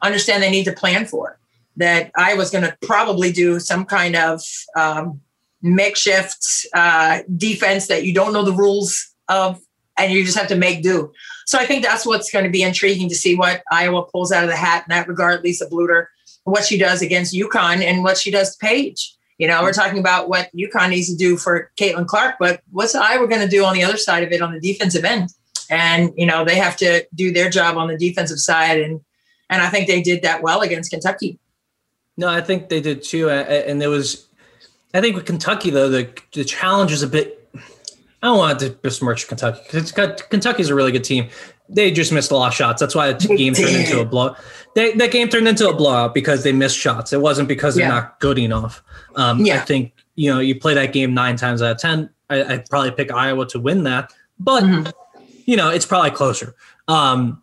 understand they need to plan for. That I was going to probably do some kind of um, makeshift uh, defense that you don't know the rules of, and you just have to make do. So I think that's what's going to be intriguing to see what Iowa pulls out of the hat in that regard. Lisa Bluder, what she does against UConn, and what she does to Paige. You know, we're talking about what UConn needs to do for Caitlin Clark, but what's Iowa going to do on the other side of it on the defensive end? And you know, they have to do their job on the defensive side, and and I think they did that well against Kentucky. No, I think they did too, and there was, I think with Kentucky though, the the challenge is a bit. I don't want to besmirch Kentucky because Kentucky's a really good team. They just missed a lot of shots. That's why the game turned into a blow. They, that game turned into a blowout because they missed shots. It wasn't because they're not good enough. Um, yeah. I think you know you play that game nine times out of ten. I, would probably pick Iowa to win that, but mm-hmm. you know it's probably closer. Um,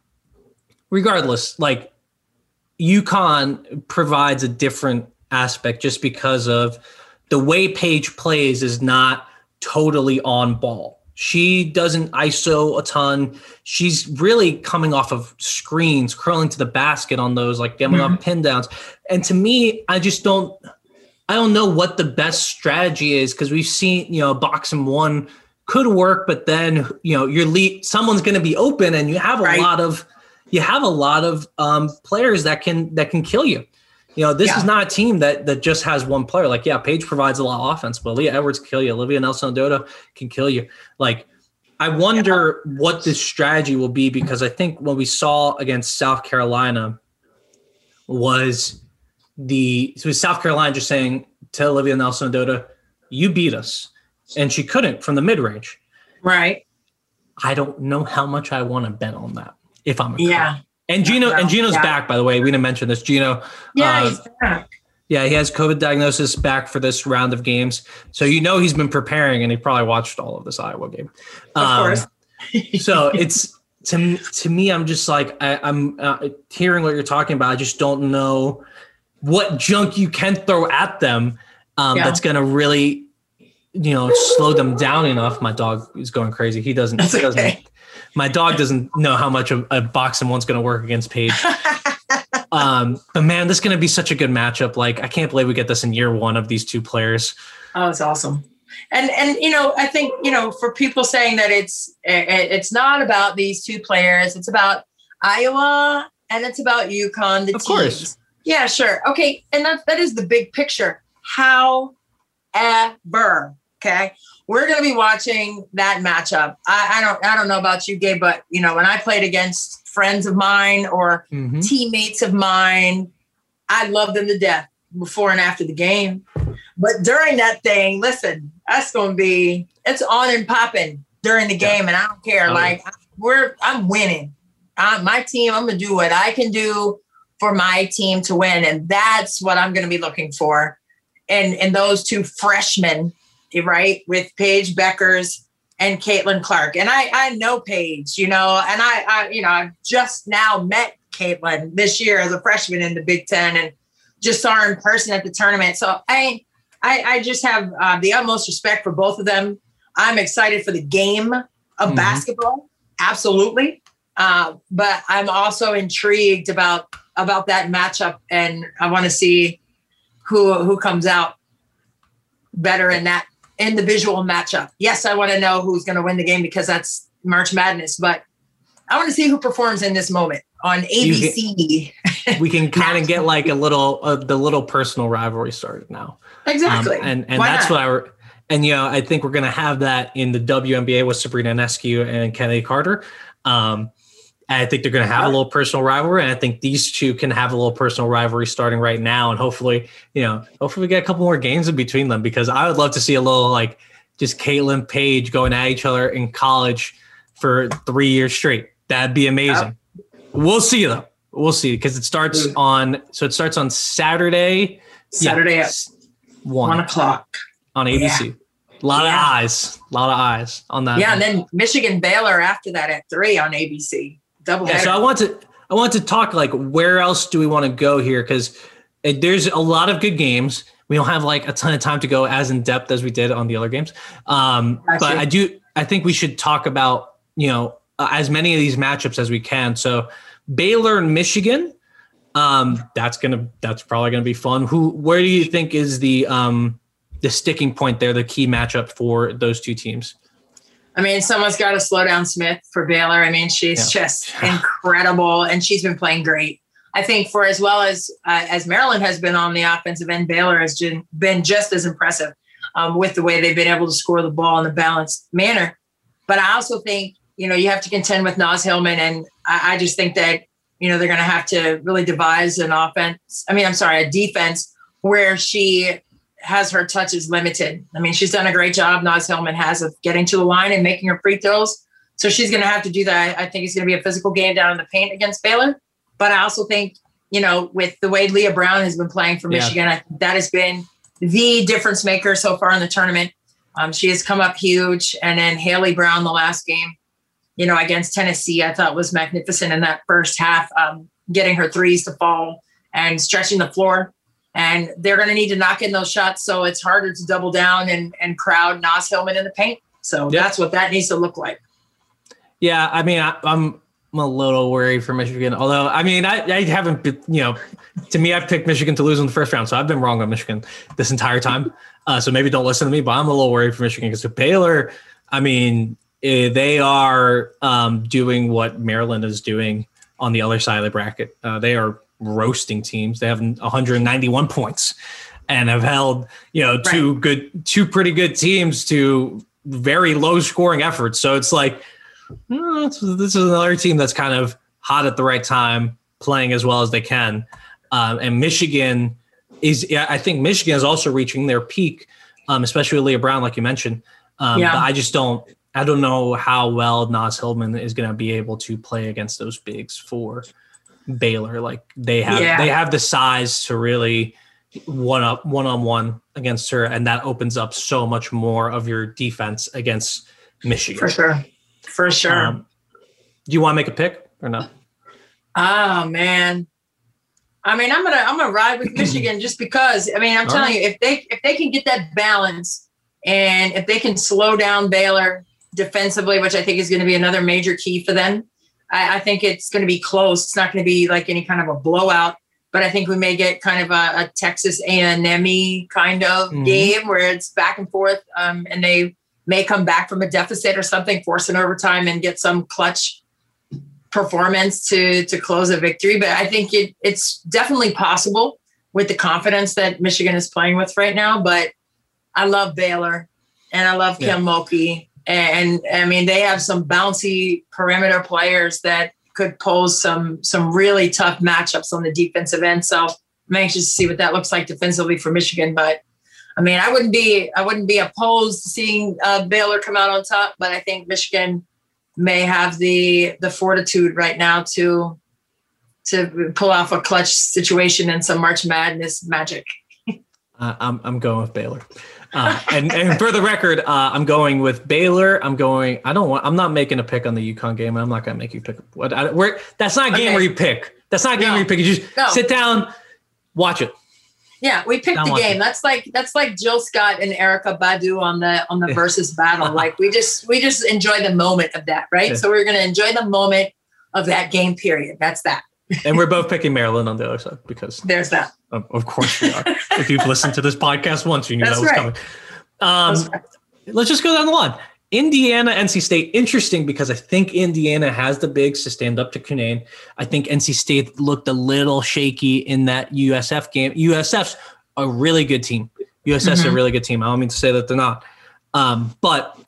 regardless, like UConn provides a different aspect just because of the way Paige plays is not totally on ball. She doesn't ISO a ton. She's really coming off of screens, curling to the basket on those, like getting mm-hmm. pin downs. And to me, I just don't I don't know what the best strategy is because we've seen, you know, box and one could work, but then you know, your lead someone's gonna be open and you have a right. lot of you have a lot of um, players that can that can kill you. You know, this yeah. is not a team that that just has one player. Like, yeah, Paige provides a lot of offense, but Leah Edwards can kill you. Olivia Nelson-Ododa can kill you. Like, I wonder yeah. what this strategy will be because I think what we saw against South Carolina was the so was South Carolina just saying to Olivia Nelson-Ododa, "You beat us," and she couldn't from the mid range. Right. I don't know how much I want to bet on that. If I'm yeah. And Gino and Gino's yeah. back, by the way. We didn't mention this. Gino. Yeah, uh, he's back. Yeah, he has COVID diagnosis back for this round of games. So you know he's been preparing and he probably watched all of this Iowa game. Of um, course. [laughs] so it's to to me, I'm just like I, am uh, hearing what you're talking about. I just don't know what junk you can throw at them um, yeah. that's going to really, you know, slow them down enough. My dog is going crazy. He doesn't. That's he doesn't. Okay my dog doesn't know how much a, a box and one's going to work against Paige. [laughs] um, but man, this is going to be such a good matchup. Like, I can't believe we get this in year one of these two players. Oh, it's awesome. And and you know, I think you know, for people saying that it's it's not about these two players, it's about Iowa and it's about UConn. The of teams. course. Yeah, sure. Okay, and that that is the big picture. However, okay, we're going to be watching that matchup. I, I, don't I don't know about you, Gabe, but you know when I played against friends of mine or mm-hmm. teammates of mine, I loved them to death before and after the game. But during that thing, listen, that's going to be it's on and popping during the game, yeah. and I don't care. Oh, like yeah. we're I'm winning. I'm, my team, I'm going to do what I can do for my team to win, and that's what I'm going to be looking for. And and those two freshmen right, with Paige Bueckers and Caitlin Clark. And I, I know Paige, you know, and I, I, you know, I've just now met Caitlin this year as a freshman in the Big Ten and just saw her in person at the tournament. So I, I, I just have uh, the utmost respect for both of them. I'm excited for the game of mm-hmm. basketball, absolutely. Uh, but I'm also intrigued about about that matchup, and I want to see who who comes out better in that individual matchup. Yes, I want to know who's going to win the game because that's March Madness, but I want to see who performs in this moment on ABC. Can, [laughs] we can kind of get like a little uh, the little personal rivalry started now. Exactly, um, and and Why that's not? what I. And you know, I think we're going to have that in the WNBA with Sabrina Ionescu and Chennedy Carter. Um, I think they're going to have a little personal rivalry, and I think these two can have a little personal rivalry starting right now, and hopefully, you know, hopefully we get a couple more games in between them because I would love to see a little like just Caitlin Paige going at each other in college for three years straight. That'd be amazing. Yep. We'll see though. We'll see because it starts on so it starts on Saturday. Saturday yeah, at one, one o'clock on ABC. Yeah. A lot yeah. of eyes, a lot of eyes on that. Yeah, and then Michigan Baylor after that at three on ABC double. Yeah, so I want to I want to talk like where else do we want to go here because there's a lot of good games. We don't have like a ton of time to go as in depth as we did on the other games. Um, but I do I think we should talk about you know uh, as many of these matchups as we can. So Baylor and Michigan. Um, that's gonna that's probably gonna be fun. Who where do you think is the um the sticking point there, the key matchup for those two teams? I mean, someone's got to slow down Smith for Baylor. I mean, she's yeah. just incredible, and she's been playing great. I think for as well as uh, as Maryland has been on the offensive end, Baylor has been just as impressive um, with the way they've been able to score the ball in a balanced manner. But I also think you know you have to contend with Naz Hillmon, and I, I just think that you know they're going to have to really devise an offense. I mean, I'm sorry, a defense where she has her touches limited. I mean, she's done a great job. Naz Hillmon has of getting to the line and making her free throws. So she's going to have to do that. I think it's going to be a physical game down in the paint against Baylor. But I also think, you know, with the way Leigha Brown has been playing for Michigan, yeah. that has been the difference maker so far in the tournament. Um, she has come up huge. And then Hailey Brown, the last game, you know, against Tennessee, I thought was magnificent in that first half, um, getting her threes to fall and stretching the floor and they're going to need to knock in those shots. So it's harder to double down and and crowd Naz Hillmon in the paint. So yep. that's what that needs to look like. Yeah, I mean, I, I'm I'm a little worried for Michigan. Although, I mean, I, I haven't, you know, to me, I've picked Michigan to lose in the first round. So I've been wrong on Michigan this entire time. [laughs] Uh, so maybe don't listen to me, but I'm a little worried for Michigan because of Baylor, I mean, eh, they are um, doing what Maryland is doing on the other side of the bracket. Uh, they are roasting teams. They have 191 points and have held, you know, two right. good, two pretty good teams to very low scoring efforts. So it's like, oh, this is another team that's kind of hot at the right time, playing as well as they can. Um, and Michigan is, I think Michigan is also reaching their peak, um, especially Leigha Brown, like you mentioned. Um, yeah. But I just don't, I don't know how well Naz Hillmon is going to be able to play against those bigs for Baylor. Like they have, yeah. they have the size to really one up, one on one against her, and that opens up so much more of your defense against Michigan. For sure for sure. Um, do you want to make a pick or no? Oh man. I mean, I'm gonna I'm gonna ride with Michigan just because. I mean, I'm All telling right. you, if they if they can get that balance and if they can slow down Baylor defensively, which I think is going to be another major key for them, I, I think it's going to be close. It's not going to be like any kind of a blowout, but I think we may get kind of a, a Texas A&M kind of mm-hmm. game where it's back and forth, um, and they may come back from a deficit or something, force an overtime and get some clutch performance to to close a victory. But I think it it's definitely possible with the confidence that Michigan is playing with right now. But I love Baylor and I love Kim yeah. Mulkey. And I mean, they have some bouncy perimeter players that could pose some some really tough matchups on the defensive end. So I'm anxious to see what that looks like defensively for Michigan. But I mean, I wouldn't be I wouldn't be opposed to seeing uh, Baylor come out on top, but I think Michigan may have the the fortitude right now to to pull off a clutch situation and some March Madness magic. Uh, I'm I'm going with Baylor. Uh, and, and for the record, uh, I'm going with Baylor. I'm going. I don't want. I'm not making a pick on the UConn game. I'm not going to make you pick. What? I, where, that's not a game okay. where you pick. That's not a game no. where you pick. You just no. sit down, watch it. Yeah, we picked the game. That's like that's like Jill Scott and Erykah Badu on the on the Verzuz battle. [laughs] Like we just we just enjoy the moment of that, right? Yeah. So we're gonna enjoy the moment of that game period. That's that. and we're [laughs] both picking Maryland on the other side because there's that. Of, of course we are. if you've listened to this podcast once, you knew that's that was right. coming. Um, right. Let's just go down the line. Indiana, NC State, interesting because I think Indiana has the bigs to stand up to Cunane. I think NC State looked a little shaky in that USF game. USF's a really good team. USS mm-hmm. a really good team. I don't mean to say that they're not, um, but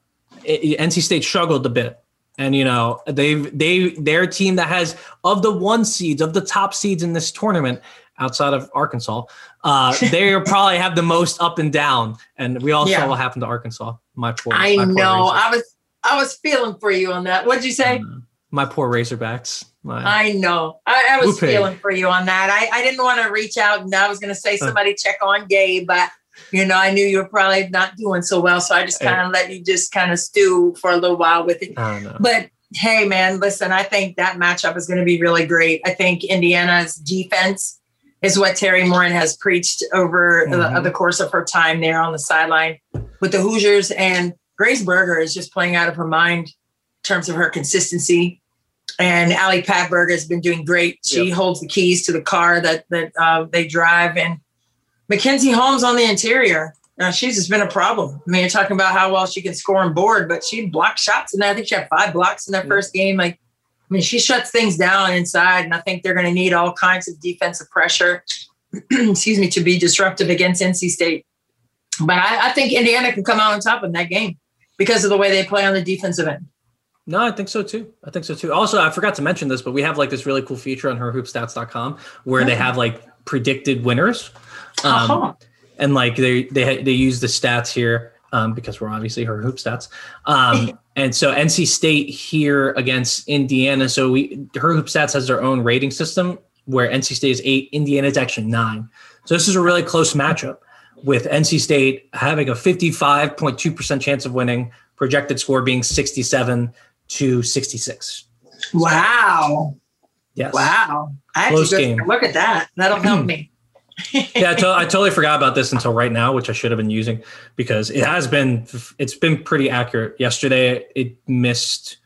it, NC State struggled a bit. And you know they've they they're a team that has of the one seeds of the top seeds in this tournament outside of Arkansas, uh, [laughs] they probably have the most up and down. And we all yeah. saw what happened to Arkansas. My poor. I my poor know. I was I was feeling for you on that. What'd you say? Uh, my poor Razorbacks. My, I know. I, I was feeling for you on that. I, I didn't want to reach out and I was going to say somebody uh, check on Gabe, but you know, I knew you were probably not doing so well. So I just kind of let you just kind of stew for a little while with it. But hey, man, listen, I think that matchup is going to be really great. I think Indiana's defense is what Teri Moren has preached over mm-hmm. the, the, course of her time there on the sideline with the Hoosiers. And Grace Berger is just playing out of her mind in terms of her consistency. And Ali Patberg has been doing great. She yep. holds the keys to the car that that uh, they drive. And Mackenzie Holmes on the interior. Now she's just been a problem. I mean, you're talking about how well she can score and board, but she blocked shots, and I think she had five blocks in that first game. Like I mean, she shuts things down inside, and I think they're going to need all kinds of defensive pressure, [clears throat] excuse me, to be disruptive against NC State. But I, I, think Indiana can come out on top in that game because of the way they play on the defensive end. No, I think so too. I think so too. Also, I forgot to mention this, but we have like this really cool feature on herhoopstats.com where they have like predicted winners. Um, uh-huh. And like they they they use the stats here um, because we're obviously her hoop stats. Um, [laughs] and so NC State here against Indiana. So we her hoop stats has their own rating system where NC State is eight, Indiana is actually nine. So this is a really close matchup with NC State having a 55.2% chance of winning, projected score being 67 to 66. Wow. Yes. Wow. I Close game. Look at that. That'll help [clears throat] me. [laughs] yeah, I, to- I totally forgot about this until right now, which I should have been using because it has been it's been pretty accurate. Yesterday, it missed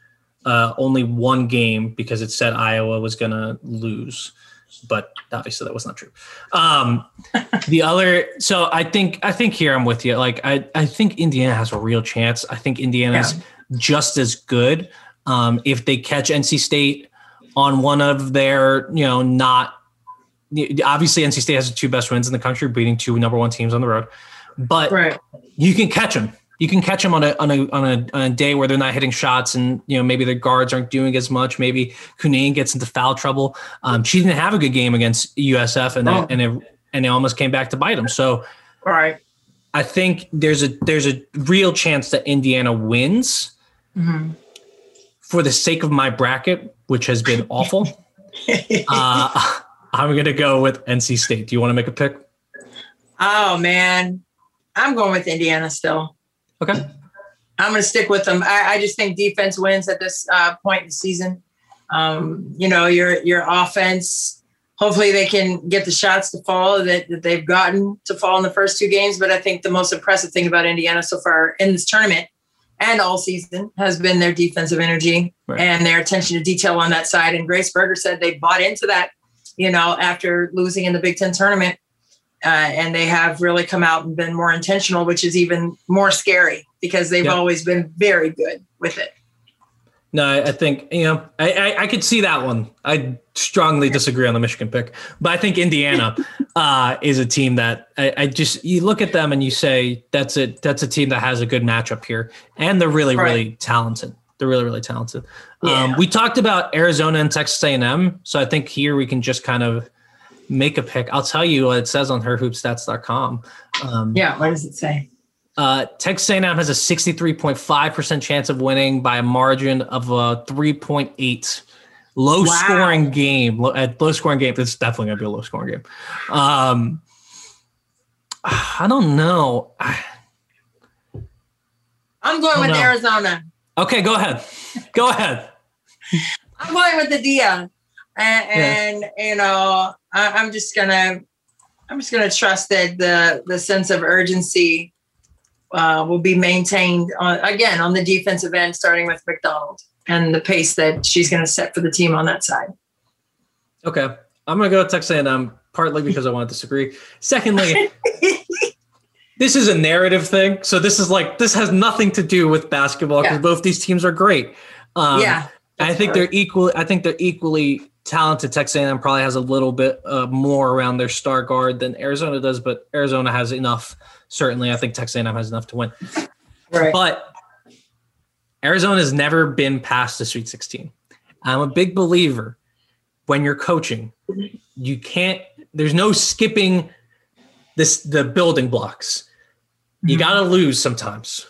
uh, only one game because it said Iowa was going to lose, but obviously that was not true. Um, the other, so I think I think here I'm with you. Like I I think Indiana has a real chance. I think Indiana's Yeah. just as good um, if they catch NC State on one of their you know not obviously NC State has the two best wins in the country, beating two number one teams on the road. But Right. you can catch them. You can catch them on a on a on a, on a day where they're not hitting shots, and you know maybe their guards aren't doing as much. Maybe Cunane gets into foul trouble. Um, she didn't have a good game against USF, and Oh. it, and it and it almost came back to bite them. So Right. I think there's a there's a real chance that Indiana wins. Mhm. For the sake of my bracket, which has been awful, [laughs] uh, I'm going to go with NC State. Do you want to make a pick? Oh man, I'm going with Indiana still. Okay. I'm going to stick with them. I, I just think defense wins at this uh, point in the season. Um, you know, your your offense. Hopefully, they can get the shots to fall that, that they've gotten to fall in the first two games. But I think the most impressive thing about Indiana so far in this tournament and all season has been their defensive energy Right. and their attention to detail on that side. And Grace Berger said they bought into that. You know, after losing in the Big Ten tournament, uh, and they have really come out and been more intentional, which is even more scary because they've Yeah. always been very good with it. No, I I think you know I, I I could see that one. I strongly disagree on the Michigan pick, but I think Indiana [laughs] uh, is a team that I, I just you look at them and you say that's a that's a team that has a good matchup here, and they're really Right. really talented. They're really really talented. Um, we talked about Arizona and Texas A&M, so I think here we can just kind of make a pick. I'll tell you what it says on herhoopstats.com. Um, Yeah. What does it say? uh, Texas A&M has a 63.5% chance of winning by a margin of a 3.8. Low Wow. scoring game. Low, at low scoring game. It's definitely going to be a low scoring game. Um, [sighs] I don't know. I'm going with no. Arizona. Okay, go ahead. Go ahead. I'm going with the Dia, and, and you know, I, I'm just gonna, I'm just gonna trust that the the sense of urgency uh, will be maintained on, again on the defensive end, starting with McDonald and the pace that she's going to set for the team on that side. Okay. I'm going to go with Texas A&M partly because I want to disagree. Secondly, [laughs] this is a narrative thing. So this is like this has nothing to do with basketball because Yeah. both these teams are great. Um, yeah, I think they're equally. I think they're equally talented. Texas A&M probably has a little bit uh, more around their star guard than Arizona does, but Arizona has enough. Certainly, I think Texas A&M has enough to win. right. But Arizona has never been past the Sweet 16. I'm a big believer when you're coaching, you can't. There's no skipping this the building blocks. You Mhm. got to lose sometimes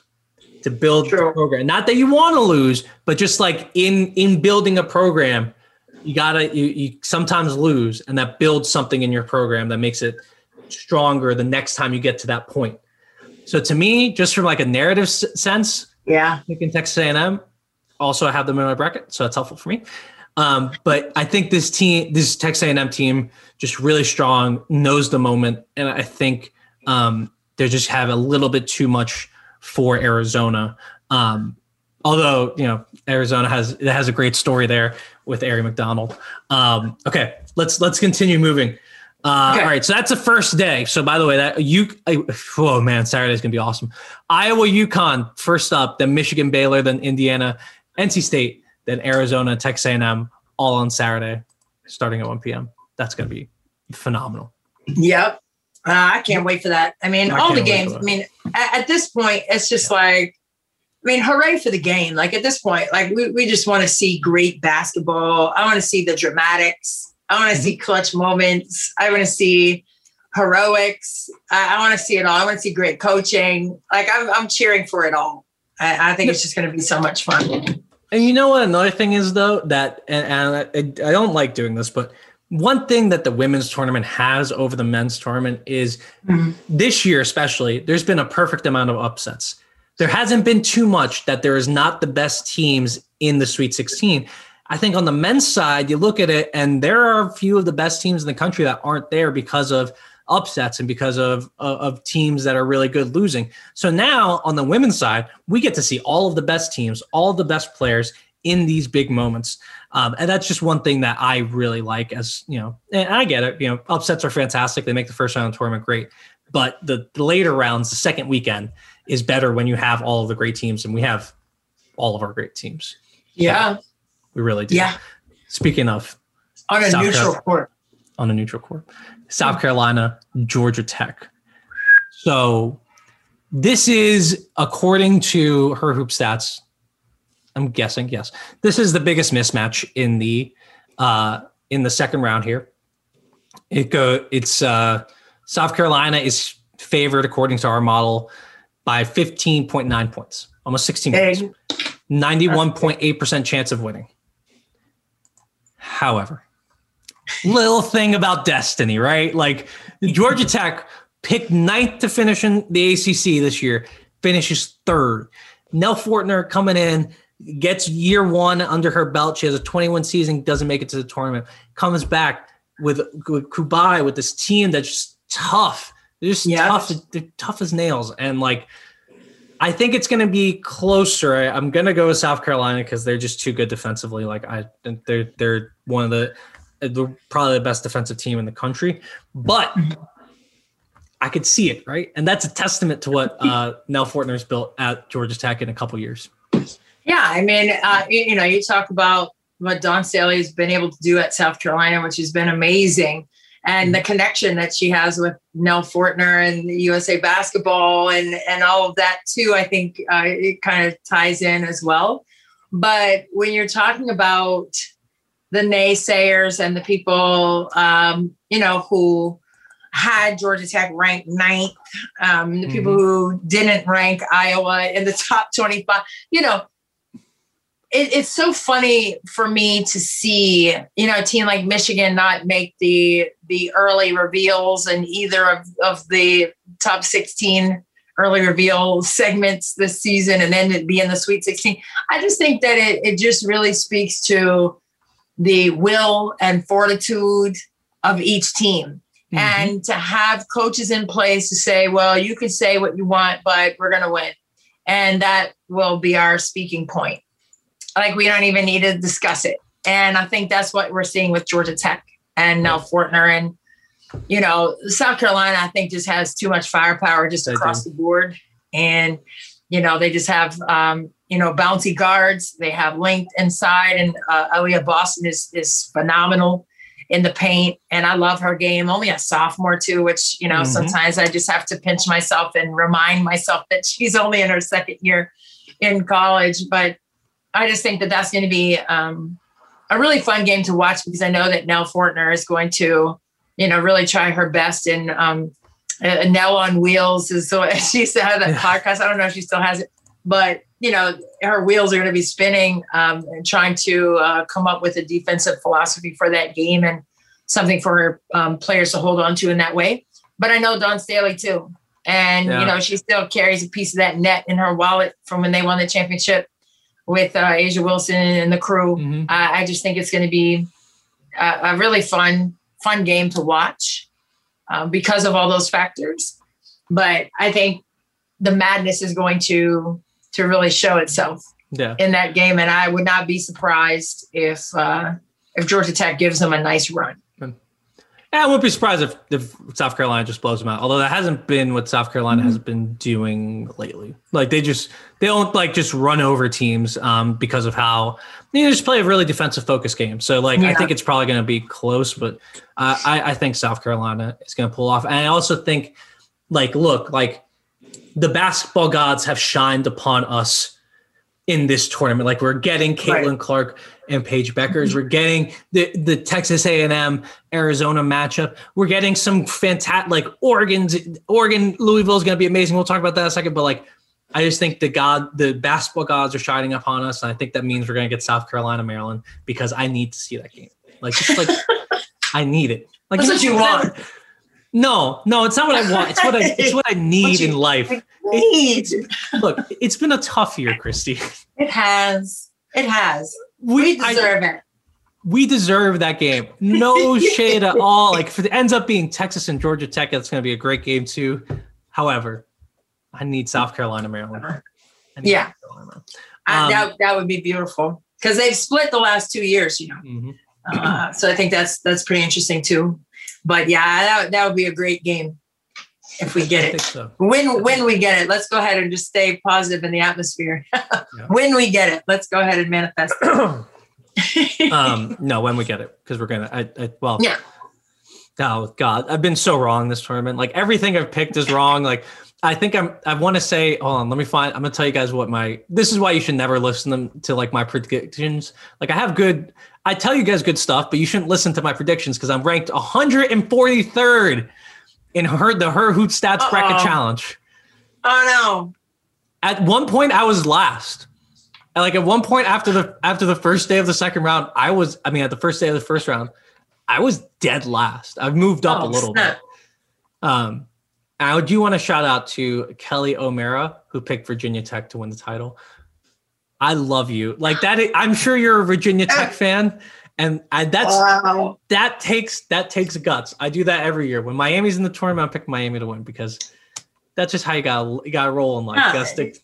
to build the True. program. Not that you want to lose, but just like in in building a program, you gotta you, you sometimes lose, and that builds something in your program that makes it stronger the next time you get to that point. So to me, just from like a narrative s- sense, yeah, picking Texas A&M. Also, I have them in my bracket, so that's helpful for me. Um, but I think this team, this Texas A&M team, just really strong, knows the moment, and I think um, they just have a little bit too much for Arizona. Um, although you know Arizona has it has a great story there with Aari McDonald. Um, okay, let's let's continue moving. Uh, Okay. All right, so that's the first day. So by the way, that you oh man, Saturday's gonna be awesome. Iowa, UConn first up, then Michigan, Baylor, then Indiana, NC State, then Arizona, Texas A&M, all on Saturday, starting at 1 p.m. That's gonna be phenomenal. yep. Uh, I can't wait for that. I mean, I all the games. I mean, at, at this point, it's just like, I mean, hooray for the game! Like at this point, like we, we just want to see great basketball. I want to see the dramatics. I want to see clutch moments. I want to see heroics. I, I want to see it all. I want to see great coaching. Like I'm, I'm cheering for it all. I, I think it's just going to be so much fun. And you know what? Another thing is though that, and, and I, I don't like doing this, but one thing that the women's tournament has over the men's tournament is Mhm. this year, especially, there's been a perfect amount of upsets. There hasn't been too much that there is not the best teams in the Sweet 16. I think on the men's side, you look at it, and there are a few of the best teams in the country that aren't there because of upsets and because of, of of teams that are really good losing. So now on the women's side, we get to see all of the best teams, all the best players in these big moments. Um, and that's just one thing that I really like as, you know, and I get it, you know, upsets are fantastic. They make the first round of the tournament great, but the, the later rounds, the second weekend is better when you have all of the great teams and we have all of our great teams. Yeah. So we really do. Yeah. Speaking of on a South neutral Carolina, court, on a neutral court, South Carolina, Georgia Tech. So this is according to her hoop stats I'm guessing, yes. This is the biggest mismatch in the uh, in the second round here. It go it's uh, South Carolina is favored according to our model by 15.9 points, almost 16 points. 91.8% chance of winning. However, little thing about destiny, right? Like Georgia [laughs] Tech picked ninth to finish in the ACC this year, finishes third. Nell Fortner coming in gets year one under her belt. She has a 21 season, doesn't make it to the tournament, comes back with, with Cubaj with this team that's just tough. They're just yeah. tough. They're tough as nails. And like, I think it's going to be closer. I, am going to go with South Carolina because they're just too good defensively. Like I, they're they're one of the, they're probably the best defensive team in the country. But I could see it right, and that's a testament to what uh, Nell Fortner's built at Georgia Tech in a couple years. Yeah, I mean, uh, you, you, know, you talk about what Dawn Staley has been able to do at South Carolina, which has been amazing, and the connection that she has with Nell Fortner and USA Basketball and and all of that too. I think uh, it kind of ties in as well. But when you're talking about the naysayers and the people, um, you know, who had Georgia Tech ranked ninth, um, the mm-hmm. people who didn't rank Iowa in the [laughs] top 25, you know, it, it's so funny for me to see, you know, a team like Michigan not make the the early reveals in either of, of the top 16 early reveal segments this season and then be in the Sweet 16. I just think that it, it just really speaks to the will and fortitude of each team. Mm-hmm. And to have coaches in place to say, well, you can say what you want, but we're going to win. And that will be our speaking point. Like we don't even need to discuss it. And I think that's what we're seeing with Georgia Tech and Nell Fortner. And, you know, South Carolina, I think just has too much firepower just across the board. And, you know, they just have, um, you know, bouncy guards. They have length inside. And uh, Aliyah Boston is, is phenomenal in the paint. And I love her game. Only a sophomore, too, which, you know, mm-hmm. sometimes I just have to pinch myself and remind myself that she's only in her second year in college. But I just think that that's going to be um, a really fun game to watch because I know that Nell Fortner is going to, you know, really try her best. And um, uh, Nell on Wheels is so [laughs] she said that podcast. I don't know if she still has it, but you know, her wheels are going to be spinning um, and trying to uh, come up with a defensive philosophy for that game and something for her um, players to hold on to in that way. But I know Dawn Staley too. And, yeah. you know, she still carries a piece of that net in her wallet from when they won the championship with uh, A'ja Wilson and the crew. Mm-hmm. Uh, I just think it's going to be a, a, really fun, fun game to watch uh, because of all those factors. But I think the madness is going to to really show itself yeah. in that game, and I would not be surprised if uh, if Georgia Tech gives them a nice run. Yeah, I wouldn't be surprised if, if South Carolina just blows them out. Although that hasn't been what South Carolina mm-hmm. has been doing lately. Like they just they don't like just run over teams um, because of how they just play a really defensive focused game. So like yeah. I think it's probably going to be close, but uh, I I think South Carolina is going to pull off. And I also think like look like the basketball gods have shined upon us in this tournament. Like we're getting Caitlin right. Clark and Paige Bueckers. We're getting the the Texas A&M Arizona matchup. We're getting some fantastic like Oregon's Oregon Louisville is going to be amazing. We'll talk about that in a second. But like I just think the god the basketball gods are shining upon us, and I think that means we're going to get South Carolina Maryland because I need to see that game. Like just like [laughs] I need it. Like that's what you want. No, no, it's not what I want. It's what I it's what I [laughs] need what in life. Need. It, look, it's been a tough year, Christy. It has. It has. We, we deserve I, it. we deserve that game. No [laughs] shade at all. Like if it ends up being Texas and Georgia Tech, that's going to be a great game too. However, I need South Carolina, Maryland. Yeah, Carolina. Um, that that would be beautiful because they've split the last two years. You know, mm-hmm. uh, so I think that's that's pretty interesting too. But yeah, that, that would be a great game if we get it. So. When when we get it, let's go ahead and just stay positive in the atmosphere. [laughs] yeah. When we get it, let's go ahead and manifest. [coughs] [laughs] um, no, when we get it, because we're gonna. I, I well, yeah. Oh God, I've been so wrong this tournament. Like everything I've picked is wrong. Like I think I'm. I want to say. Hold on. Let me find. I'm gonna tell you guys what my. This is why you should never listen to like my predictions. Like I have good. I tell you guys good stuff, but you shouldn't listen to my predictions because I'm ranked 143rd in her the Her Hoop Stats Uh-oh. bracket challenge. Oh no! At one point, I was last. like at one point after the after the first day of the second round, I was. I mean, at the first day of the first round, I was dead last. I've moved up oh, a little snap. bit. Um, I do want to shout out to Kelly O'Mara who picked Virginia Tech to win the title. I love you. Like that. I'm sure you're a Virginia Tech fan, and I, that's wow. that takes that takes guts. I do that every year when Miami's in the tournament. I pick Miami to win because that's just how you got you got to roll in life. You got to stick.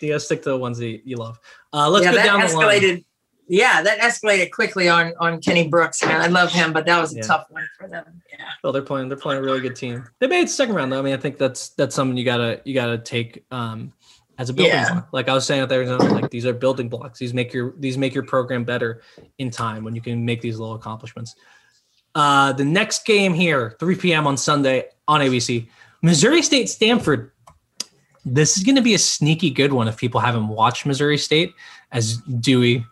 You to stick to the ones that you love. Uh, let's yeah, go down escalated, the line. Yeah, that escalated quickly on on Kenny Brooks. Man, I love him, but that was a yeah. tough one for them. Yeah. Well, they're playing. They're playing a really good team. They made it second round though. I mean, I think that's that's something you gotta you gotta take um, as a building yeah. block. Like I was saying at Arizona, like these are building blocks. These make your these make your program better in time when you can make these little accomplishments. Uh, the next game here, 3 p.m. on Sunday on ABC, Missouri State Stanford. This is going to be a sneaky good one if people haven't watched Missouri State, as Dewey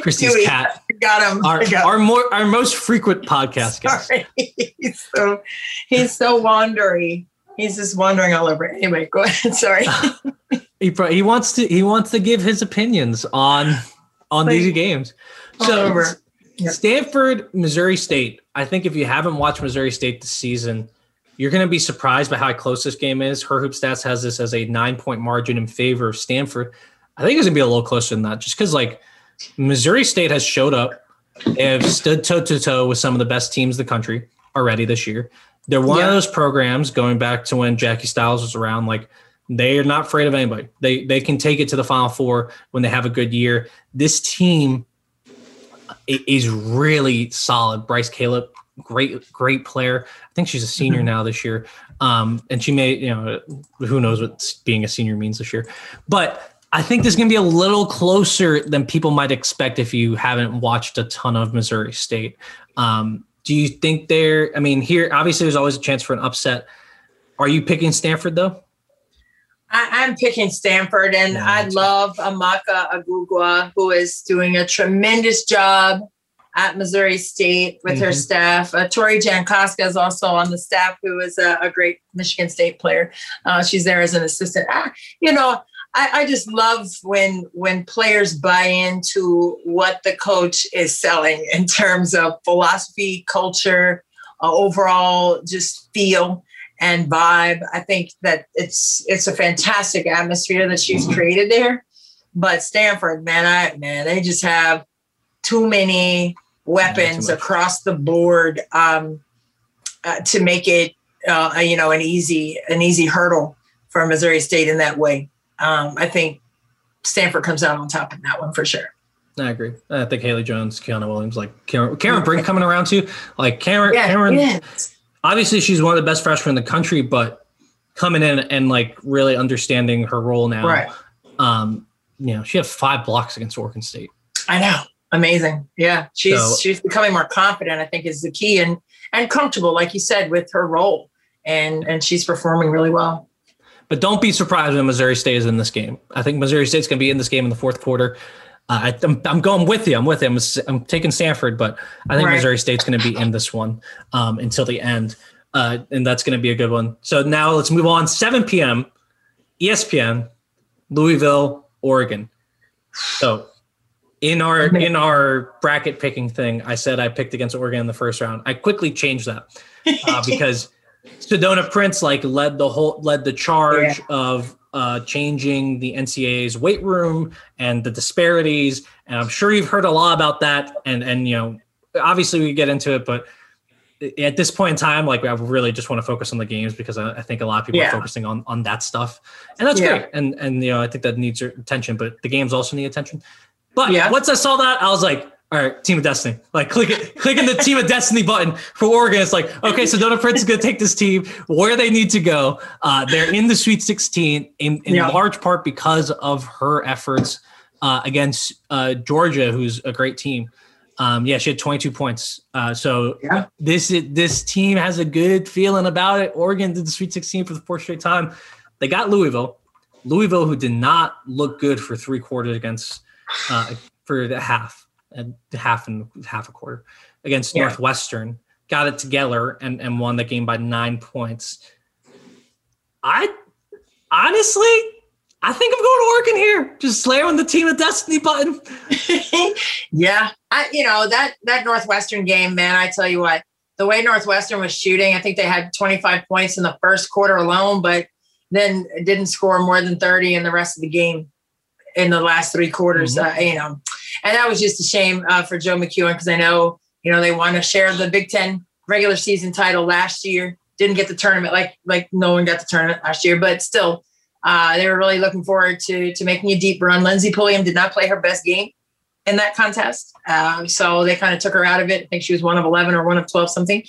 Christy's Dewey, cat. Got him. Our, got our more our most frequent podcast guest. [laughs] he's so he's so wandery. He's just wandering all over. Anyway, go ahead. Sorry. [laughs] he he wants to he wants to give his opinions on on these games. Oh, so yep. Stanford, Missouri State. I think if you haven't watched Missouri State this season, you're going to be surprised by how close this game is. Her Hoop Stats has this as a nine point margin in favor of Stanford. I think it's going to be a little closer than that, just because like Missouri State has showed up. They have stood toe to toe with some of the best teams in the country already this year. They're one yeah. of those programs going back to when Jackie Stiles was around. Like they are not afraid of anybody. They they can take it to the Final Four when they have a good year. This team is really solid. Brice Calip, great great player. I think she's a senior mm-hmm. now this year. Um, and she may, you know, who knows what being a senior means this year. But I think this is going to be a little closer than people might expect if you haven't watched a ton of Missouri State. Um, do you think there? I mean, here obviously there's always a chance for an upset. Are you picking Stanford though? I, am picking Stanford, and yeah, I love Amaka Agugua, who is doing a tremendous job at Missouri State with mm-hmm. her staff. Uh, Tori Jankoska is also on the staff, who is a, a great Michigan State player. Uh, she's there as an assistant. Ah, you know, I, I, just love when when players buy into what the coach is selling in terms of philosophy, culture, uh, overall just feel and vibe. I think that it's it's a fantastic atmosphere that she's created there. But Stanford, man, I man, they just have too many weapons too across the board um, uh, to make it uh, you know an easy an easy hurdle for Missouri State in that way um, I think Stanford comes out on top in that one for sure. I agree. I think Haley Jones, Kiana Williams, like Karen, Cameron Brink coming around too. Like Karen, yeah, Cameron, yes. Obviously she's one of the best freshmen in the country, but coming in and like really understanding her role now. Right. Um, you know, she had five blocks against Oregon State. I know. Amazing. Yeah. She's so, she's becoming more confident, I think is the key and and comfortable, like you said, with her role. And and she's performing really well. But don't be surprised when Missouri State is in this game. I think Missouri State's going to be in this game in the fourth quarter. Uh, I, am I'm going with you. I'm with you. I'm, I'm taking Stanford, but I think right. Missouri State's going to be in this one um, until the end. Uh, and that's going to be a good one. So now let's move on. 7 p.m. ESPN, Louisville, Oregon. So in our in our bracket picking thing, I said I picked against Oregon in the first round. I quickly changed that uh, [laughs] because Sedona Prince like led the whole led the charge yeah. of uh, changing the NCAA's weight room and the disparities. And I'm sure you've heard a lot about that. And and you know, obviously we get into it, but at this point in time, like I really just want to focus on the games because I, I think a lot of people yeah. are focusing on on that stuff, and that's yeah. great. And and you know, I think that needs attention, but the games also need attention. But yeah. once I saw that, I was like, all right, Team of Destiny. Like click it, clicking the Team of Destiny button for Oregon. It's like, okay, Sedona Prince is going to take this team where they need to go. Uh, they're in the Sweet 16 in, in yeah. large part because of her efforts uh, against uh, Georgia, who's a great team. Um, yeah, she had 22 points. Uh, so yeah. this this team has a good feeling about it. Oregon did the Sweet 16 for the fourth straight time. They got Louisville. Louisville, who did not look good for three quarters against uh, for the half, and half and half a quarter against yeah. Northwestern, got it together and and won the game by nine points. I honestly I think I'm going to Oregon here. Just slamming the team of destiny button. [laughs] yeah. I, you know, that that Northwestern game, man, I tell you what, the way Northwestern was shooting, I think they had 25 points in the first quarter alone, but then didn't score more than 30 in the rest of the game in the last three quarters, mm-hmm. uh, you know. And that was just a shame uh, for Joe McKeown because I know, you know, they want to share the Big Ten regular season title last year. Didn't get the tournament like like no one got the tournament last year, but still uh, they were really looking forward to to making a deep run. Lindsey Pulliam did not play her best game in that contest, um, so they kind of took her out of it. I think she was one of eleven or one of twelve something,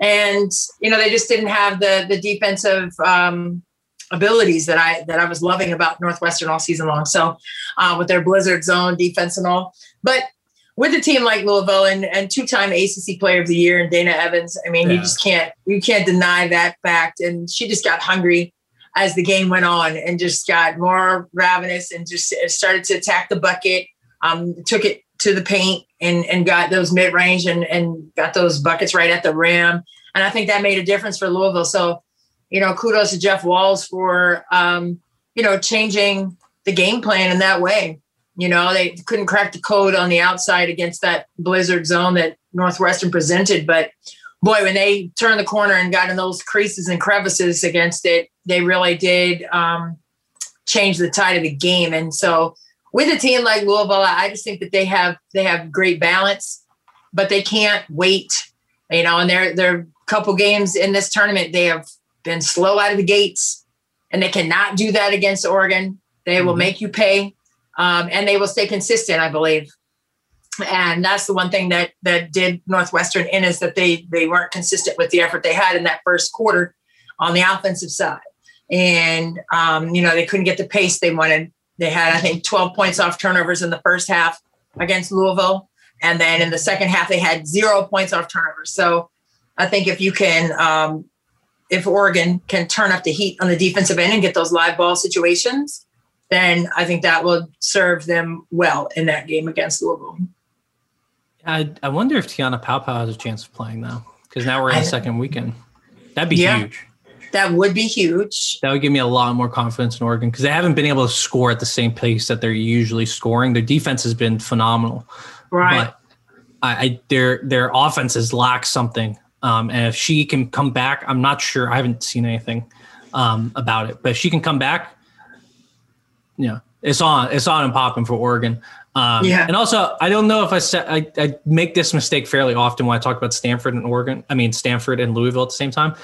and you know they just didn't have the the defensive um, abilities that I that I was loving about Northwestern all season long. So uh, with their blizzard zone defense and all, but with a team like Louisville and, and two-time ACC Player of the Year and Dana Evans, I mean, yeah. you just can't you can't deny that fact. And she just got hungry as the game went on and just got more ravenous and just started to attack the bucket. Um, took it to the paint and and got those mid range and and got those buckets right at the rim. And I think that made a difference for Louisville. So, you know, kudos to Jeff Walz for um, you know changing the game plan in that way. You know, they couldn't crack the code on the outside against that blizzard zone that Northwestern presented, but boy, when they turned the corner and got in those creases and crevices against it, they really did um, change the tide of the game. And so, with a team like Louisville, I just think that they have they have great balance, but they can't wait. You know, and they're they're a couple games in this tournament, they have been slow out of the gates, and they cannot do that against Oregon. They will mm-hmm. make you pay, um, and they will stay consistent. I believe and that's the one thing that that did Northwestern in is that they they weren't consistent with the effort they had in that first quarter on the offensive side, and um, you know they couldn't get the pace they wanted. They had I think 12 points off turnovers in the first half against Louisville, and then in the second half they had zero points off turnovers. So I think if you can. Um, if Oregon can turn up the heat on the defensive end and get those live ball situations, then I think that will serve them well in that game against Louisville. I, I wonder if Te-Hina Paopao has a chance of playing now because now we're in the second weekend. That'd be yeah, huge. That would be huge. That would give me a lot more confidence in Oregon because they haven't been able to score at the same pace that they're usually scoring. Their defense has been phenomenal, right? But I, I their their offenses lack something. Um, and if she can come back, I'm not sure. I haven't seen anything um, about it, but if she can come back, yeah, it's on. It's on and popping for Oregon. Um, yeah. And also, I don't know if I said I, I, make this mistake fairly often when I talk about Stanford and Oregon. I mean Stanford and Louisville at the same time.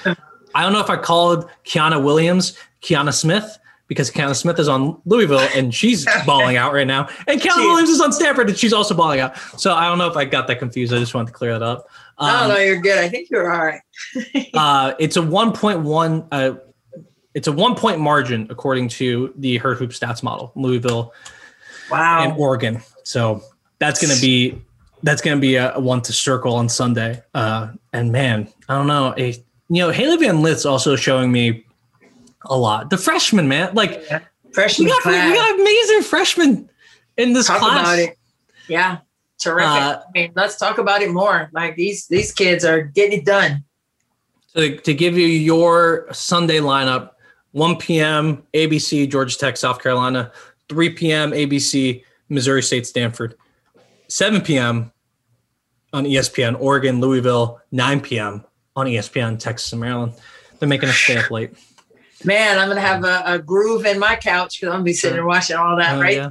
I don't know if I called Kiana Williams Kiana Smith because Kiana Smith is on Louisville and she's [laughs] balling out right now, and Kiana Williams is on Stanford and she's also balling out. So I don't know if I got that confused. I just wanted to clear that up. Um, no, no, you're good. I think you're all right. [laughs] uh, it's a 1.1. Uh, it's a one point margin according to the Her Hoop Stats model. Louisville Wow. And Oregon. So that's going to be that's going to be a, one to circle on Sunday. Uh, and man, I don't know. A, you know, Hailey Van Lith's also showing me a lot. The freshman, man, like yeah. freshman, we got, we got amazing freshmen in this talk class. About it. Yeah, terrific. Uh, I mean, let's talk about it more. Like these these kids are getting it done. To, to give you your Sunday lineup, 1 p.m. ABC, Georgia Tech, South Carolina. 3 p.m. ABC, Missouri State, Stanford. 7 p.m. on ESPN, Oregon, Louisville. 9 p.m. on ESPN, Texas and Maryland. They're making us stay up late. Man, I'm gonna have a, a groove in my couch because I'm gonna be sitting there watching all that, Oh, right? yeah.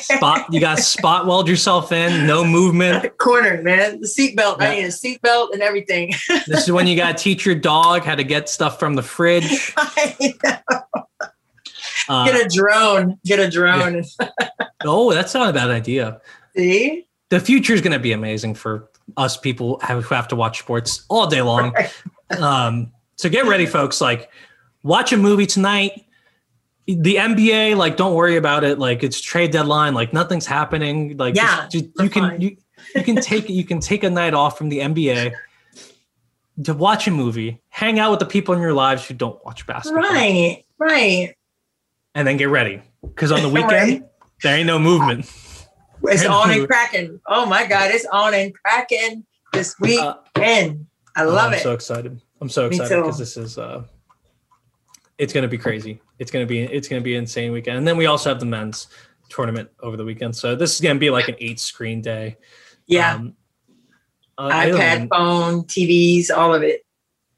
Spot you got spot weld yourself in, no movement. [laughs] Corner, man. The seatbelt. Yeah. I need a seatbelt and everything. [laughs] This is when you got to teach your dog how to get stuff from the fridge. [laughs] Uh, Get a drone. Get a drone. oh, that's not a bad idea. See? The future is going to be amazing for us people who have to watch sports all day long. Um, so get ready, folks. Like, watch a movie tonight. The NBA, like, don't worry about it. Like, it's trade deadline. Like, nothing's happening. Like, Yeah, just- just- you can fine. you, you can take you can take a night off from the NBA to watch a movie, hang out with the people in your lives who don't watch basketball, Right. Right. and then get ready because on the [laughs] weekend Right. there ain't no movement. [laughs] It's on and cracking. Oh my God, it's on and cracking this weekend. Uh, I love it. I'm it. so excited. I'm so excited because this is uh it's gonna be crazy. It's gonna be it's gonna be an insane weekend. And then we also have the men's tournament over the weekend. So this is gonna be like an eight screen day. yeah. Um, uh, iPad, phone, TVs, all of it.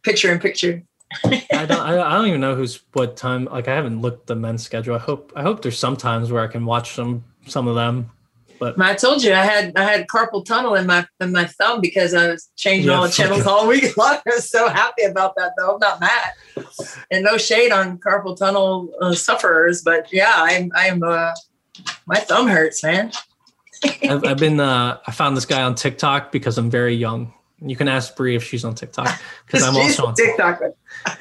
Picture in picture. I don't I, I don't even know who's what time like I haven't looked the men's schedule. I hope I hope there's some times where I can watch some some of them. But I told you I had I had carpal tunnel in my in my thumb because I was changing Yeah, all the channels all week long. [laughs] I was so happy about that though. I'm not mad. And no shade on carpal tunnel uh, sufferers, but yeah, I'm I'm uh my thumb hurts, man. [laughs] I've, I've been uh I found this guy on TikTok because I'm very young. You can ask Brie if she's on TikTok because I'm [laughs] also on TikTok.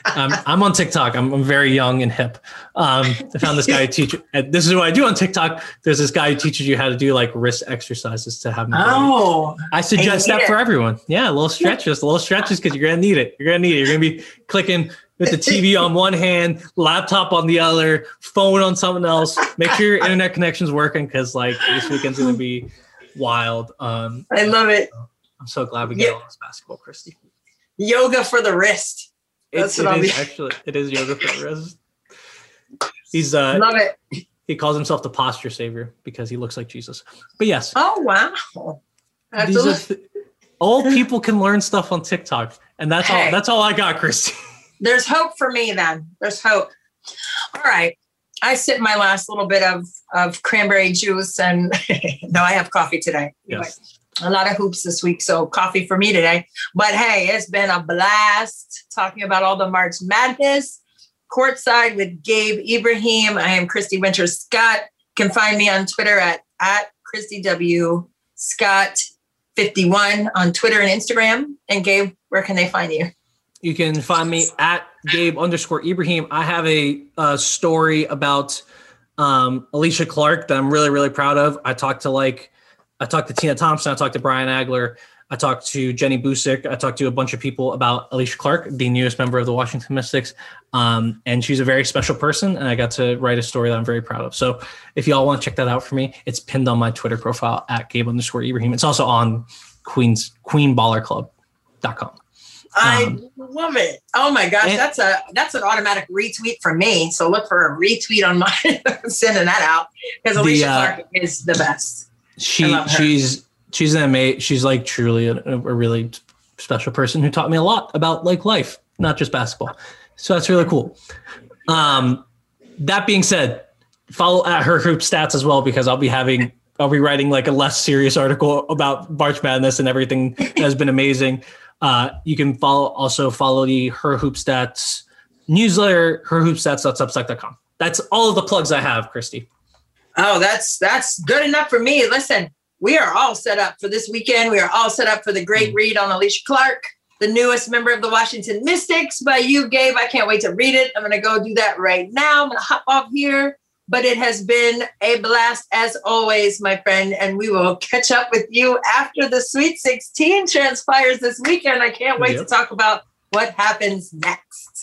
I'm, [laughs] I'm on TikTok. I'm, I'm very young and hip. Um, I found this guy who teach. This is what I do on TikTok. There's this guy who teaches you how to do like wrist exercises to have. Oh, I suggest that it. for everyone. Yeah, a little stretches, a little stretches because you're gonna need it. You're gonna need it. You're gonna be clicking with the TV on one hand, laptop on the other, phone on something else. Make sure your internet connection's working because like this weekend's gonna be wild. Um, I love it. I'm so glad we get Yeah. all this basketball, Christy. Yoga for the wrist. It, That's it what I'll is be- actually it is yoga for the wrist. [laughs] He's uh love it. he calls himself the posture savior because he looks like Jesus. But yes, Oh wow. These are th- old people can learn stuff on TikTok, and that's all. That's all I got, Christy. [laughs] There's hope for me then. There's hope. All right. I sip my last little bit of, of cranberry juice and [laughs] no, I have coffee today. Yes. A lot of hoops this week, so coffee for me today. But hey, it's been a blast talking about all the March Madness. Courtside with Gabe Ibrahim. I am Christy Winters-Scott. You can find me on Twitter at, at Christy W. Scott 51 on Twitter and Instagram. And Gabe, where can they find you? You can find me at Gabe underscore Ibrahim. I have a, uh story about um, Alysha Clark that I'm really, really proud of. I talked to like, I talked to Tina Thompson. I talked to Brian Agler. I talked to Jenny Boucek. I talked to a bunch of people about Alysha Clark, the newest member of the Washington Mystics. Um, and she's a very special person. And I got to write a story that I'm very proud of. So if y'all want to check that out for me, it's pinned on my Twitter profile at Gabe underscore Ibrahim. It's also on Queen's queenballerclub.com. I Um, love it. Oh my gosh, and- that's a that's an automatic retweet from me. So look for a retweet on mine, [laughs] sending that out because The, Alysha uh, Clark is the best. She she's she's an amazing she's like truly a, a really special person who taught me a lot about like life not just basketball. So that's really cool. Um that being said follow at her hoop stats as well because i'll be having i'll be writing like a less serious article about march madness and everything that has been amazing. Uh you can follow also follow the her hoop stats newsletter her hoop herhoopstats.substack.com that's all of the plugs i have christy Oh, that's that's good enough for me. Listen, we are all set up for this weekend. We are all set up for the great Mm. read on Alysha Clark, the newest member of the Washington Mystics by you, Gabe. I can't wait to read it. I'm going to go do that right now. I'm going to hop off here. But it has been a blast as always, my friend. And we will [laughs] catch up with you after the Sweet 16 transpires this weekend. I can't wait Yep. to talk about what happens next.